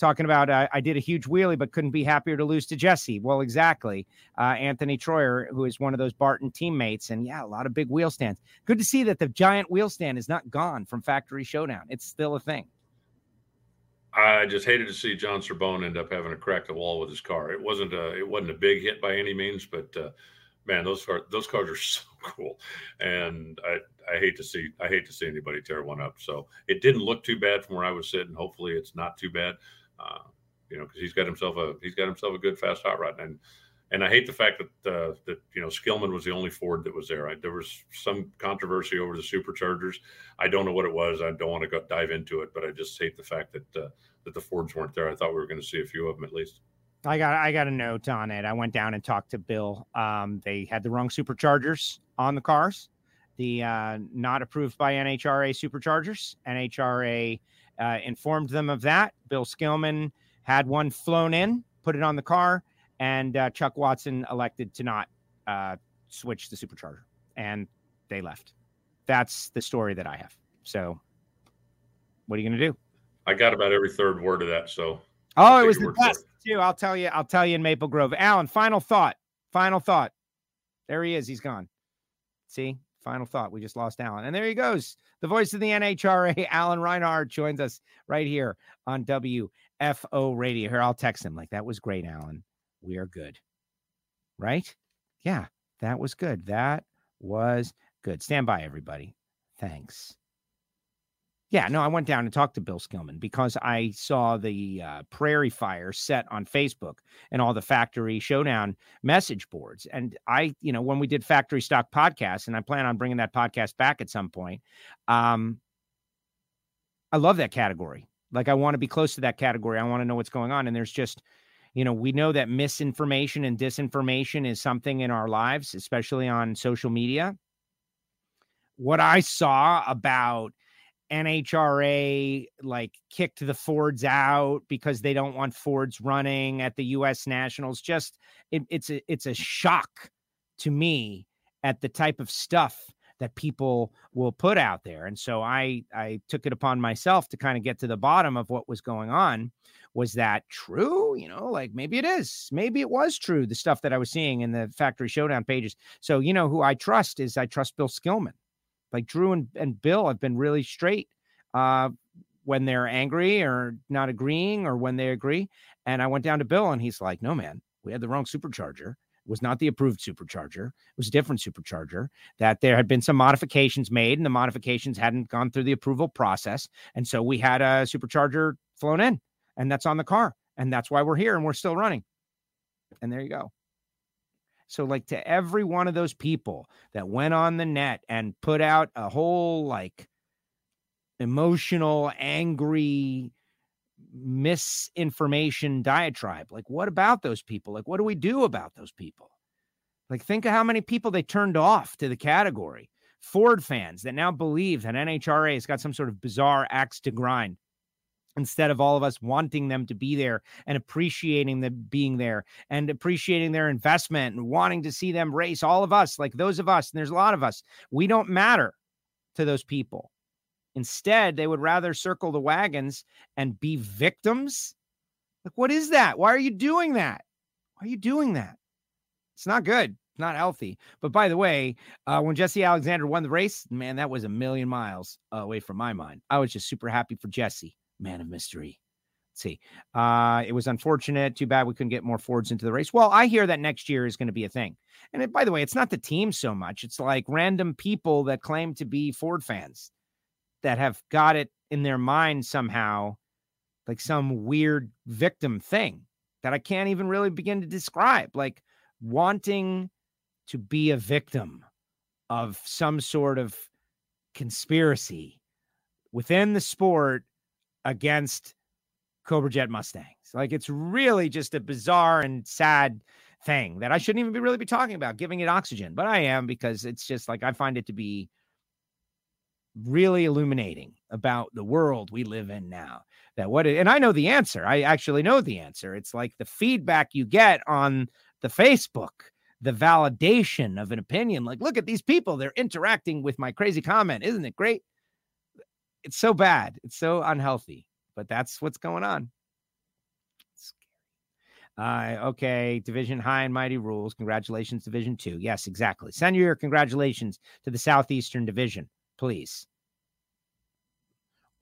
talking about uh, I did a huge wheelie but couldn't be happier to lose to Jesse. Well, exactly. Uh, Anthony Troyer, who is one of those Barton teammates, and yeah, a lot of big wheel stands. Good to see that the giant wheel stand is not gone from Factory Showdown. It's still a thing. I just hated to see John Serbone end up having to crack the wall with his car. It wasn't a it wasn't a big hit by any means, but uh, man, those cars those cars are *laughs* so cool, and I I hate to see I hate to see anybody tear one up. So it didn't look too bad from where I was sitting. Hopefully, it's not too bad. Uh, you know, because he's got himself a he's got himself a good fast hot rod, and and I hate the fact that uh, that you know Skillman was the only Ford that was there. I, there was some controversy over the superchargers. I don't know what it was. I don't want to go dive into it, but I just hate the fact that uh, that the Fords weren't there. I thought we were going to see a few of them at least. I got I got a note on it. I went down and talked to Bill. Um, they had the wrong superchargers on the cars. The uh, not approved by NHRA superchargers. NHRA uh, informed them of that. Bill Skillman had one flown in, put it on the car, and uh, Chuck Watson elected to not uh, switch the supercharger, and they left. That's the story that I have. So, what are you going to do? I got about every third word of that. So, oh, it was the best too. I'll tell you. I'll tell you in Maple Grove. Alan, final thought. Final thought. There he is. He's gone. See, final thought. We just lost Alan. And there he goes. The voice of the NHRA, *laughs* Alan Reinhart, joins us right here on WFO Radio. Here, I'll text him like that was great, Alan. We are good. Right? Yeah, that was good. That was good. Stand by, everybody. Thanks. Yeah, no, I went down and talked to Bill Skillman because I saw the uh, Prairie Fire set on Facebook and all the factory showdown message boards. And I, you know, when we did Factory Stock podcast, and I plan on bringing that podcast back at some point, um, I love that category. Like, I want to be close to that category. I want to know what's going on. And there's just, you know, we know that misinformation and disinformation is something in our lives, especially on social media. What I saw about, NHRA like kicked the Fords out because they don't want Fords running at the U.S. Nationals. Just it, it's a it's a shock to me at the type of stuff that people will put out there. And so I I took it upon myself to kind of get to the bottom of what was going on. Was that true? You know, like maybe it is. Maybe it was true. The stuff that I was seeing in the factory showdown pages. So you know who I trust is I trust Bill Skillman Like Drew and, and Bill have been really straight uh, when they're angry or not agreeing or when they agree. And I went down to Bill and he's like, no, man, we had the wrong supercharger. It was not the approved supercharger. It was a different supercharger that there had been some modifications made and the modifications hadn't gone through the approval process. And so we had a supercharger flown in and that's on the car. And that's why we're here and we're still running. And there you go. So, like, to every one of those people that went on the net and put out a whole, like, emotional, angry, misinformation diatribe, like, what about those people? Like, what do we do about those people? Like, think of how many people they turned off to the category. Ford fans that now believe that NHRA has got some sort of bizarre axe to grind instead of all of us wanting them to be there and appreciating them being there and appreciating their investment and wanting to see them race all of us like those of us and there's a lot of us we don't matter to those people. Instead they would rather circle the wagons and be victims? Like what is that? Why are you doing that? Why are you doing that? It's not good it's not healthy. But by the way, uh, when Jesse Alexander won the race, man, that was a million miles away from my mind. I was just super happy for Jesse man of mystery. Let's see. Uh, it was unfortunate. Too bad we couldn't get more Fords into the race. Well, I hear that next year is going to be a thing. And it, by the way, it's not the team so much. It's like random people that claim to be Ford fans that have got it in their mind somehow, like some weird victim thing that I can't even really begin to describe. Like wanting to be a victim of some sort of conspiracy within the sport against Cobra Jet Mustangs. Like it's really just a bizarre and sad thing that I shouldn't even be really be talking about, giving it oxygen, but I am because it's just like I find it to be really illuminating about the world we live in now. That what it, and I know the answer. I actually know the answer. It's like the feedback you get on the Facebook, the validation of an opinion. Like, look at these people, they're interacting with my crazy comment. Isn't it great? It's so bad. It's so unhealthy, but that's what's going on. Uh, okay, Division High and Mighty rules. Congratulations, Division Two. Yes, exactly. Send your congratulations to the Southeastern Division, please.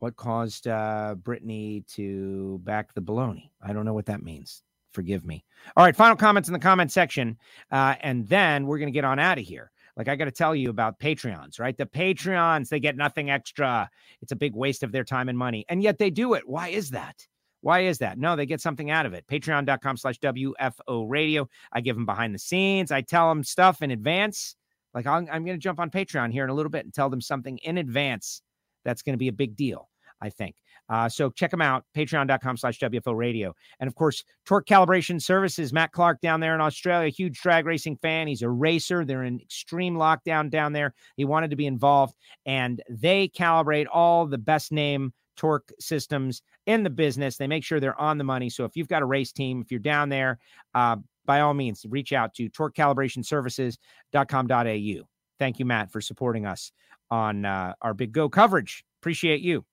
What caused uh, Brittany to back the baloney? I don't know what that means. Forgive me. All right, final comments in the comment section, uh, and then we're going to get on out of here. Like I got to tell you about Patreons, right? The Patreons, they get nothing extra. It's a big waste of their time and money. And yet they do it. Why is that? Why is that? No, they get something out of it. Patreon.com slash WFO radio. I give them behind the scenes. I tell them stuff in advance. Like I'm, I'm going to jump on Patreon here in a little bit and tell them something in advance that's going to be a big deal, I think. Uh, so check them out, patreon.com slash WFO radio. And of course, Torque Calibration Services, Matt Clark down there in Australia, huge drag racing fan. He's a racer. They're in extreme lockdown down there. He wanted to be involved, and they calibrate all the best name torque systems in the business. They make sure they're on the money. So if you've got a race team, if you're down there, uh, by all means, reach out to torquecalibrationservices.com.au. Thank you, Matt, for supporting us on uh, our Big Go coverage. Appreciate you.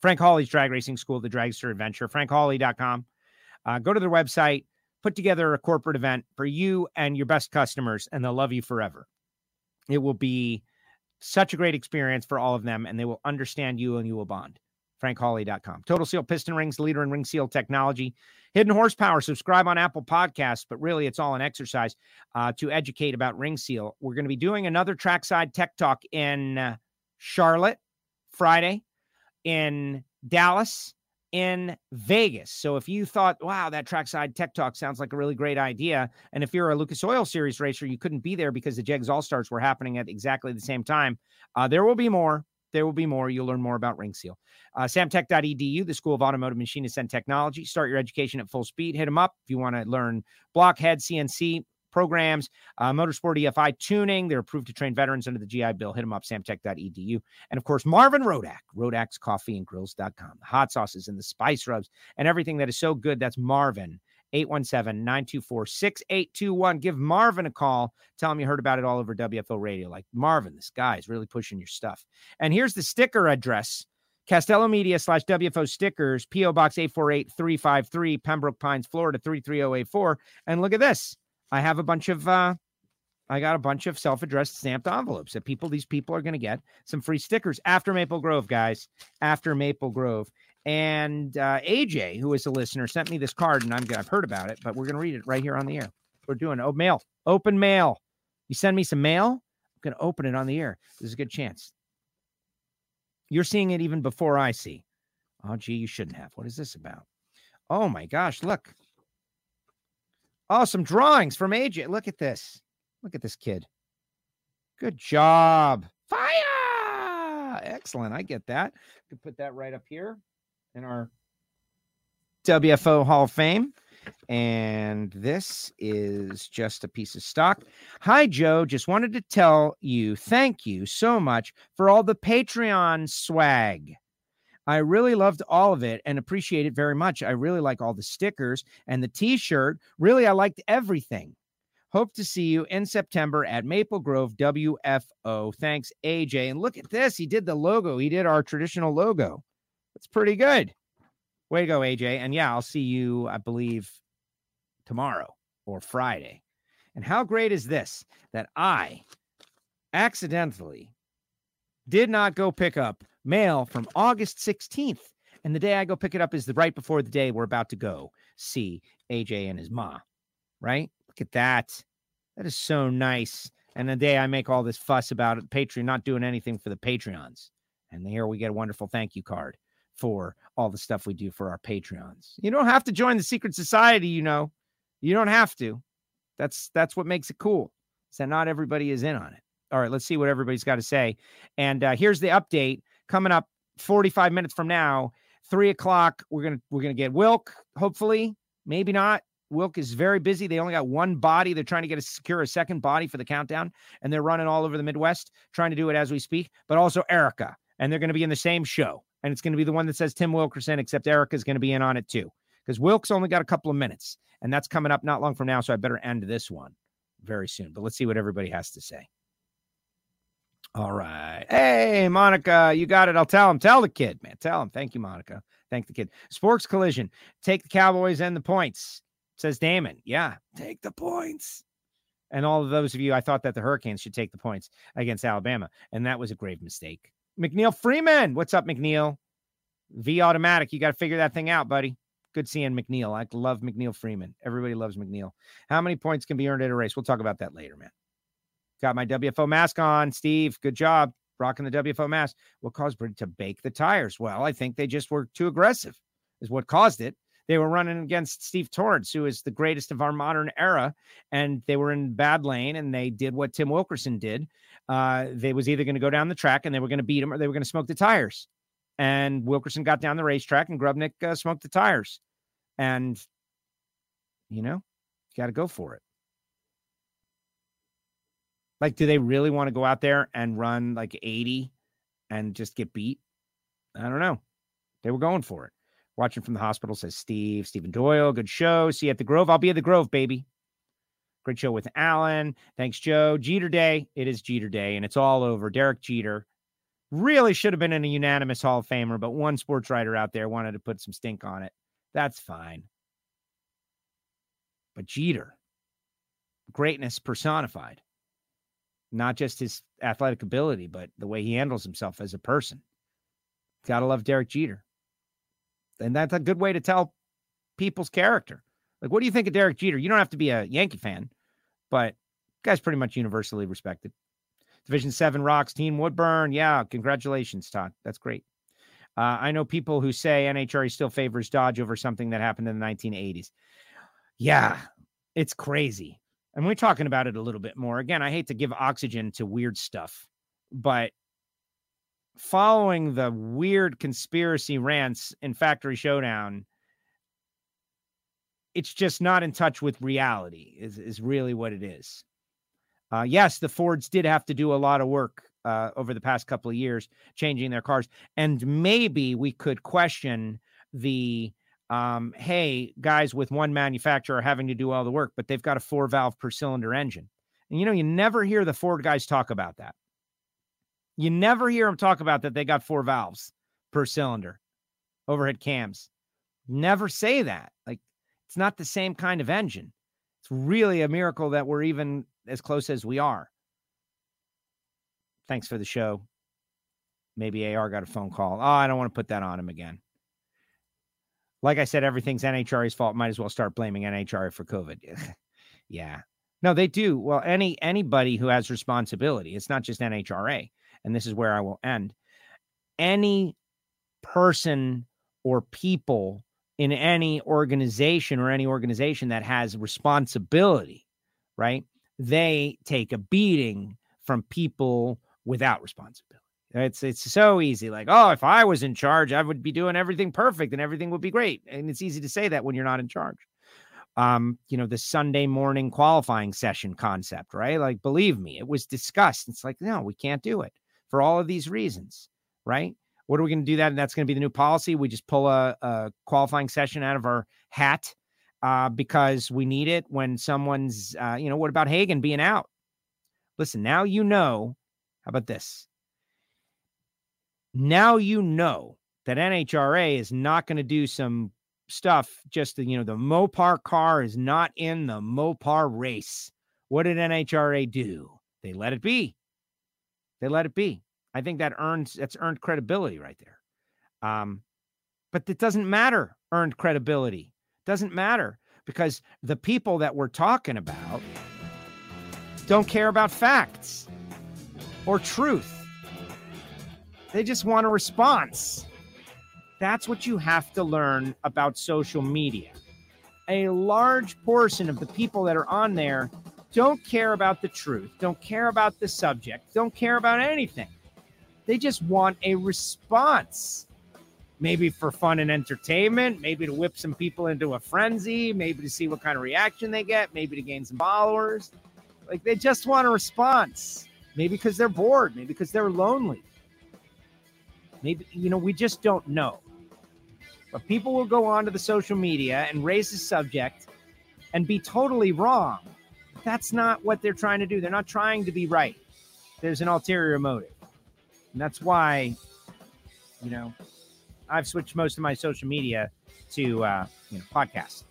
Frank Hawley's Drag Racing School, the Dragster Adventure, frankhawley.com. Uh, go to their website, put together a corporate event for you and your best customers, and they'll love you forever. It will be such a great experience for all of them, and they will understand you and you will bond. FrankHawley.com. Total Seal Piston Rings, leader in ring seal technology. Hidden Horsepower, subscribe on Apple Podcasts, but really it's all an exercise uh, to educate about ring seal. We're going to be doing another trackside tech talk in uh, Charlotte Friday in Dallas, in Vegas. So if you thought, wow, that trackside tech talk sounds like a really great idea, and if you're a Lucas Oil Series racer, you couldn't be there because the Jegs All Stars were happening at exactly the same time. Uh, there will be more. There will be more. You'll learn more about Ring Seal. Uh, samtech.edu, the School of Automotive Machinists and Technology. Start your education at full speed. Hit them up if you want to learn blockhead, CNC, programs, uh, motorsport EFI tuning. They're approved to train veterans under the GI Bill. Hit them up, samtech.edu. And of course, Marvin Rodak, Rodak's Coffee and Grills.com. The hot sauces and the spice rubs and everything that is so good. That's Marvin. 817-924-6821. Give Marvin a call. Tell him you heard about it all over WFO radio. Like, Marvin, this guy is really pushing your stuff. And here's the sticker address. Castello Media slash WFO stickers, P.O. Box 848-353, Pembroke Pines, Florida 33084. And look at this. I have a bunch of uh, I got a bunch of self-addressed stamped envelopes that people, these people are going to get some free stickers after Maple Grove, guys. After Maple Grove. And uh, AJ, who is a listener, sent me this card, and I'm I've heard about it, but we're going to read it right here on the air. We're doing oh mail, open mail. You send me some mail, I'm going to open it on the air. There's a good chance. You're seeing it even before I see. Oh, gee, you shouldn't have. What is this about? Oh my gosh, look. Oh, some drawings from AJ. Look at this. Look at this kid. Good job. Fire. Excellent. I get that. Could put that right up here in our WFO Hall of Fame. And this is just a piece of stock. Hi, Joe. Just wanted to tell you thank you so much for all the Patreon swag. I really loved all of it and appreciate it very much. I really like all the stickers and the t shirt. Really, I liked everything. Hope to see you in September at Maple Grove WFO. Thanks, AJ. And look at this. He did the logo, he did our traditional logo. That's pretty good. Way to go, AJ. And yeah, I'll see you, I believe, tomorrow or Friday. And how great is this that I accidentally did not go pick up mail from August 16th. And the day I go pick it up is the right before the day we're about to go see AJ and his ma, right? Look at that. That is so nice. And the day I make all this fuss about it, Patreon not doing anything for the Patreons. And here we get a wonderful thank you card for all the stuff we do for our Patreons. You don't have to join the secret society, you know. You don't have to. That's that's what makes it cool. So not everybody is in on it. All right, let's see what everybody's got to say. And uh, here's the update coming up 45 minutes from now, three o'clock. We're gonna we're gonna get Wilk, hopefully, maybe not. Wilk is very busy. They only got one body. They're trying to get a secure a second body for the countdown, and they're running all over the Midwest, trying to do it as we speak. But also Erica, and they're going to be in the same show and it's going to be the one that says Tim Wilkerson, except Erica's going to be in on it too. Because Wilk's only got a couple of minutes, and that's coming up not long from now. So I better end this one very soon. But let's see what everybody has to say. All right. Hey, Monica, you got it. I'll tell him. Tell the kid, man. Tell him. Thank you, Monica. Thank the kid. Sports collision. Take the Cowboys and the points, says Damon. Yeah, take the points. And all of those of you, I thought that the Hurricanes should take the points against Alabama. And that was a grave mistake. McNeil Freeman. What's up, McNeil? V automatic. You got to figure that thing out, buddy. Good seeing McNeil. I love McNeil Freeman. Everybody loves McNeil. How many points can be earned at a race? We'll talk about that later, man. Got my WFO mask on, Steve. Good job rocking the WFO mask. What caused Britain to bake the tires? Well, I think they just were too aggressive, is what caused it. They were running against Steve Torrence, who is the greatest of our modern era, and they were in bad lane, and they did what Tim Wilkerson did, uh, they was either going to go down the track and they were going to beat him or they were going to smoke the tires. And Wilkerson got down the racetrack and Grubnic uh, smoked the tires. And, you know, you got to go for it. Like, do they really want to go out there and run like 80 and just get beat? I don't know. They were going for it. Watching from the hospital says Steve, Stephen Doyle. Good show. See you at the Grove. I'll be at the Grove, baby. Great show with Alan. Thanks, Joe. Jeter Day. It is Jeter Day, and it's all over. Derek Jeter really should have been in a unanimous Hall of Famer, but one sports writer out there wanted to put some stink on it. That's fine. But Jeter, greatness personified, not just his athletic ability, but the way he handles himself as a person. Gotta love Derek Jeter. And that's a good way to tell people's character. Like, what do you think of Derek Jeter? You don't have to be a Yankee fan but guy's pretty much universally respected. Division seven rocks, Team Woodburn. Yeah, congratulations, Todd. That's great. Uh, I know people who say NHRA still favors Dodge over something that happened in the 1980s. Yeah, it's crazy. And we're talking about it a little bit more. Again, I hate to give oxygen to weird stuff, but following the weird conspiracy rants in Factory Showdown it's just not in touch with reality is, is really what it is uh, yes the fords did have to do a lot of work uh, over the past couple of years changing their cars and maybe we could question the um, hey guys with one manufacturer having to do all the work but they've got a four valve per cylinder engine and you know you never hear the ford guys talk about that you never hear them talk about that they got four valves per cylinder overhead cams never say that like it's not the same kind of engine. It's really a miracle that we're even as close as we are. Thanks for the show. Maybe AR got a phone call. Oh, I don't want to put that on him again. Like I said, everything's NHRA's fault. Might as well start blaming NHRA for COVID. *laughs* yeah. No, they do. Well, any anybody who has responsibility, it's not just NHRA. And this is where I will end. Any person or people in any organization or any organization that has responsibility, right? They take a beating from people without responsibility. It's it's so easy. Like, oh, if I was in charge, I would be doing everything perfect and everything would be great. And it's easy to say that when you're not in charge. Um, you know, the Sunday morning qualifying session concept, right? Like, believe me, it was discussed. It's like, no, we can't do it for all of these reasons, right? What are we going to do that? And that's going to be the new policy. We just pull a, a qualifying session out of our hat uh, because we need it when someone's, uh, you know, what about Hagan being out? Listen, now you know. How about this? Now you know that NHRA is not going to do some stuff. Just you know, the Mopar car is not in the Mopar race. What did NHRA do? They let it be. They let it be. I think that earns that's earned credibility right there. Um, but it doesn't matter. Earned credibility doesn't matter because the people that we're talking about don't care about facts or truth. They just want a response. That's what you have to learn about social media. A large portion of the people that are on there don't care about the truth, don't care about the subject, don't care about anything. They just want a response. Maybe for fun and entertainment, maybe to whip some people into a frenzy, maybe to see what kind of reaction they get, maybe to gain some followers. Like they just want a response. Maybe because they're bored, maybe because they're lonely. Maybe, you know, we just don't know. But people will go onto the social media and raise the subject and be totally wrong. That's not what they're trying to do. They're not trying to be right. There's an ulterior motive. And that's why, you know, I've switched most of my social media to uh, you know, podcasts,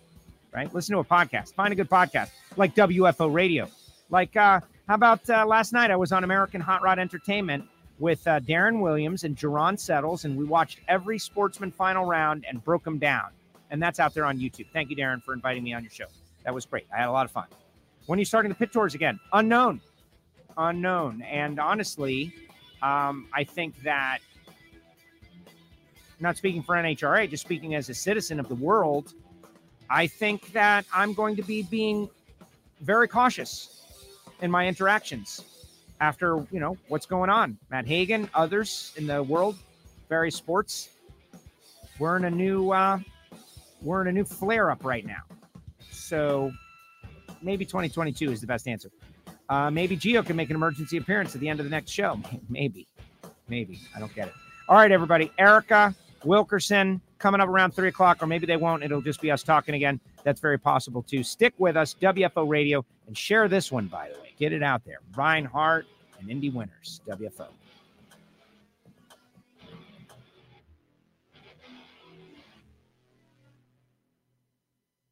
right? Listen to a podcast. Find a good podcast like WFO Radio. Like, uh, how about uh, last night? I was on American Hot Rod Entertainment with uh, Darren Williams and Jerron Settles, and we watched every sportsman final round and broke them down. And that's out there on YouTube. Thank you, Darren, for inviting me on your show. That was great. I had a lot of fun. When are you starting the pit tours again? Unknown. Unknown. And honestly, um, I think that, not speaking for NHRA, just speaking as a citizen of the world, I think that I'm going to be being very cautious in my interactions after you know what's going on. Matt Hagan, others in the world, various sports. We're in a new uh, we're in a new flare up right now. So maybe 2022 is the best answer. Uh, maybe Geo can make an emergency appearance at the end of the next show. *laughs* Maybe, maybe I don't get it. All right, everybody. Erica Wilkerson coming up around three o'clock, or maybe they won't. It'll just be us talking again. That's very possible too. Stick with us, WFO Radio, and share this one, by the way. Get it out there. Reinhart and Indy Winners, WFO.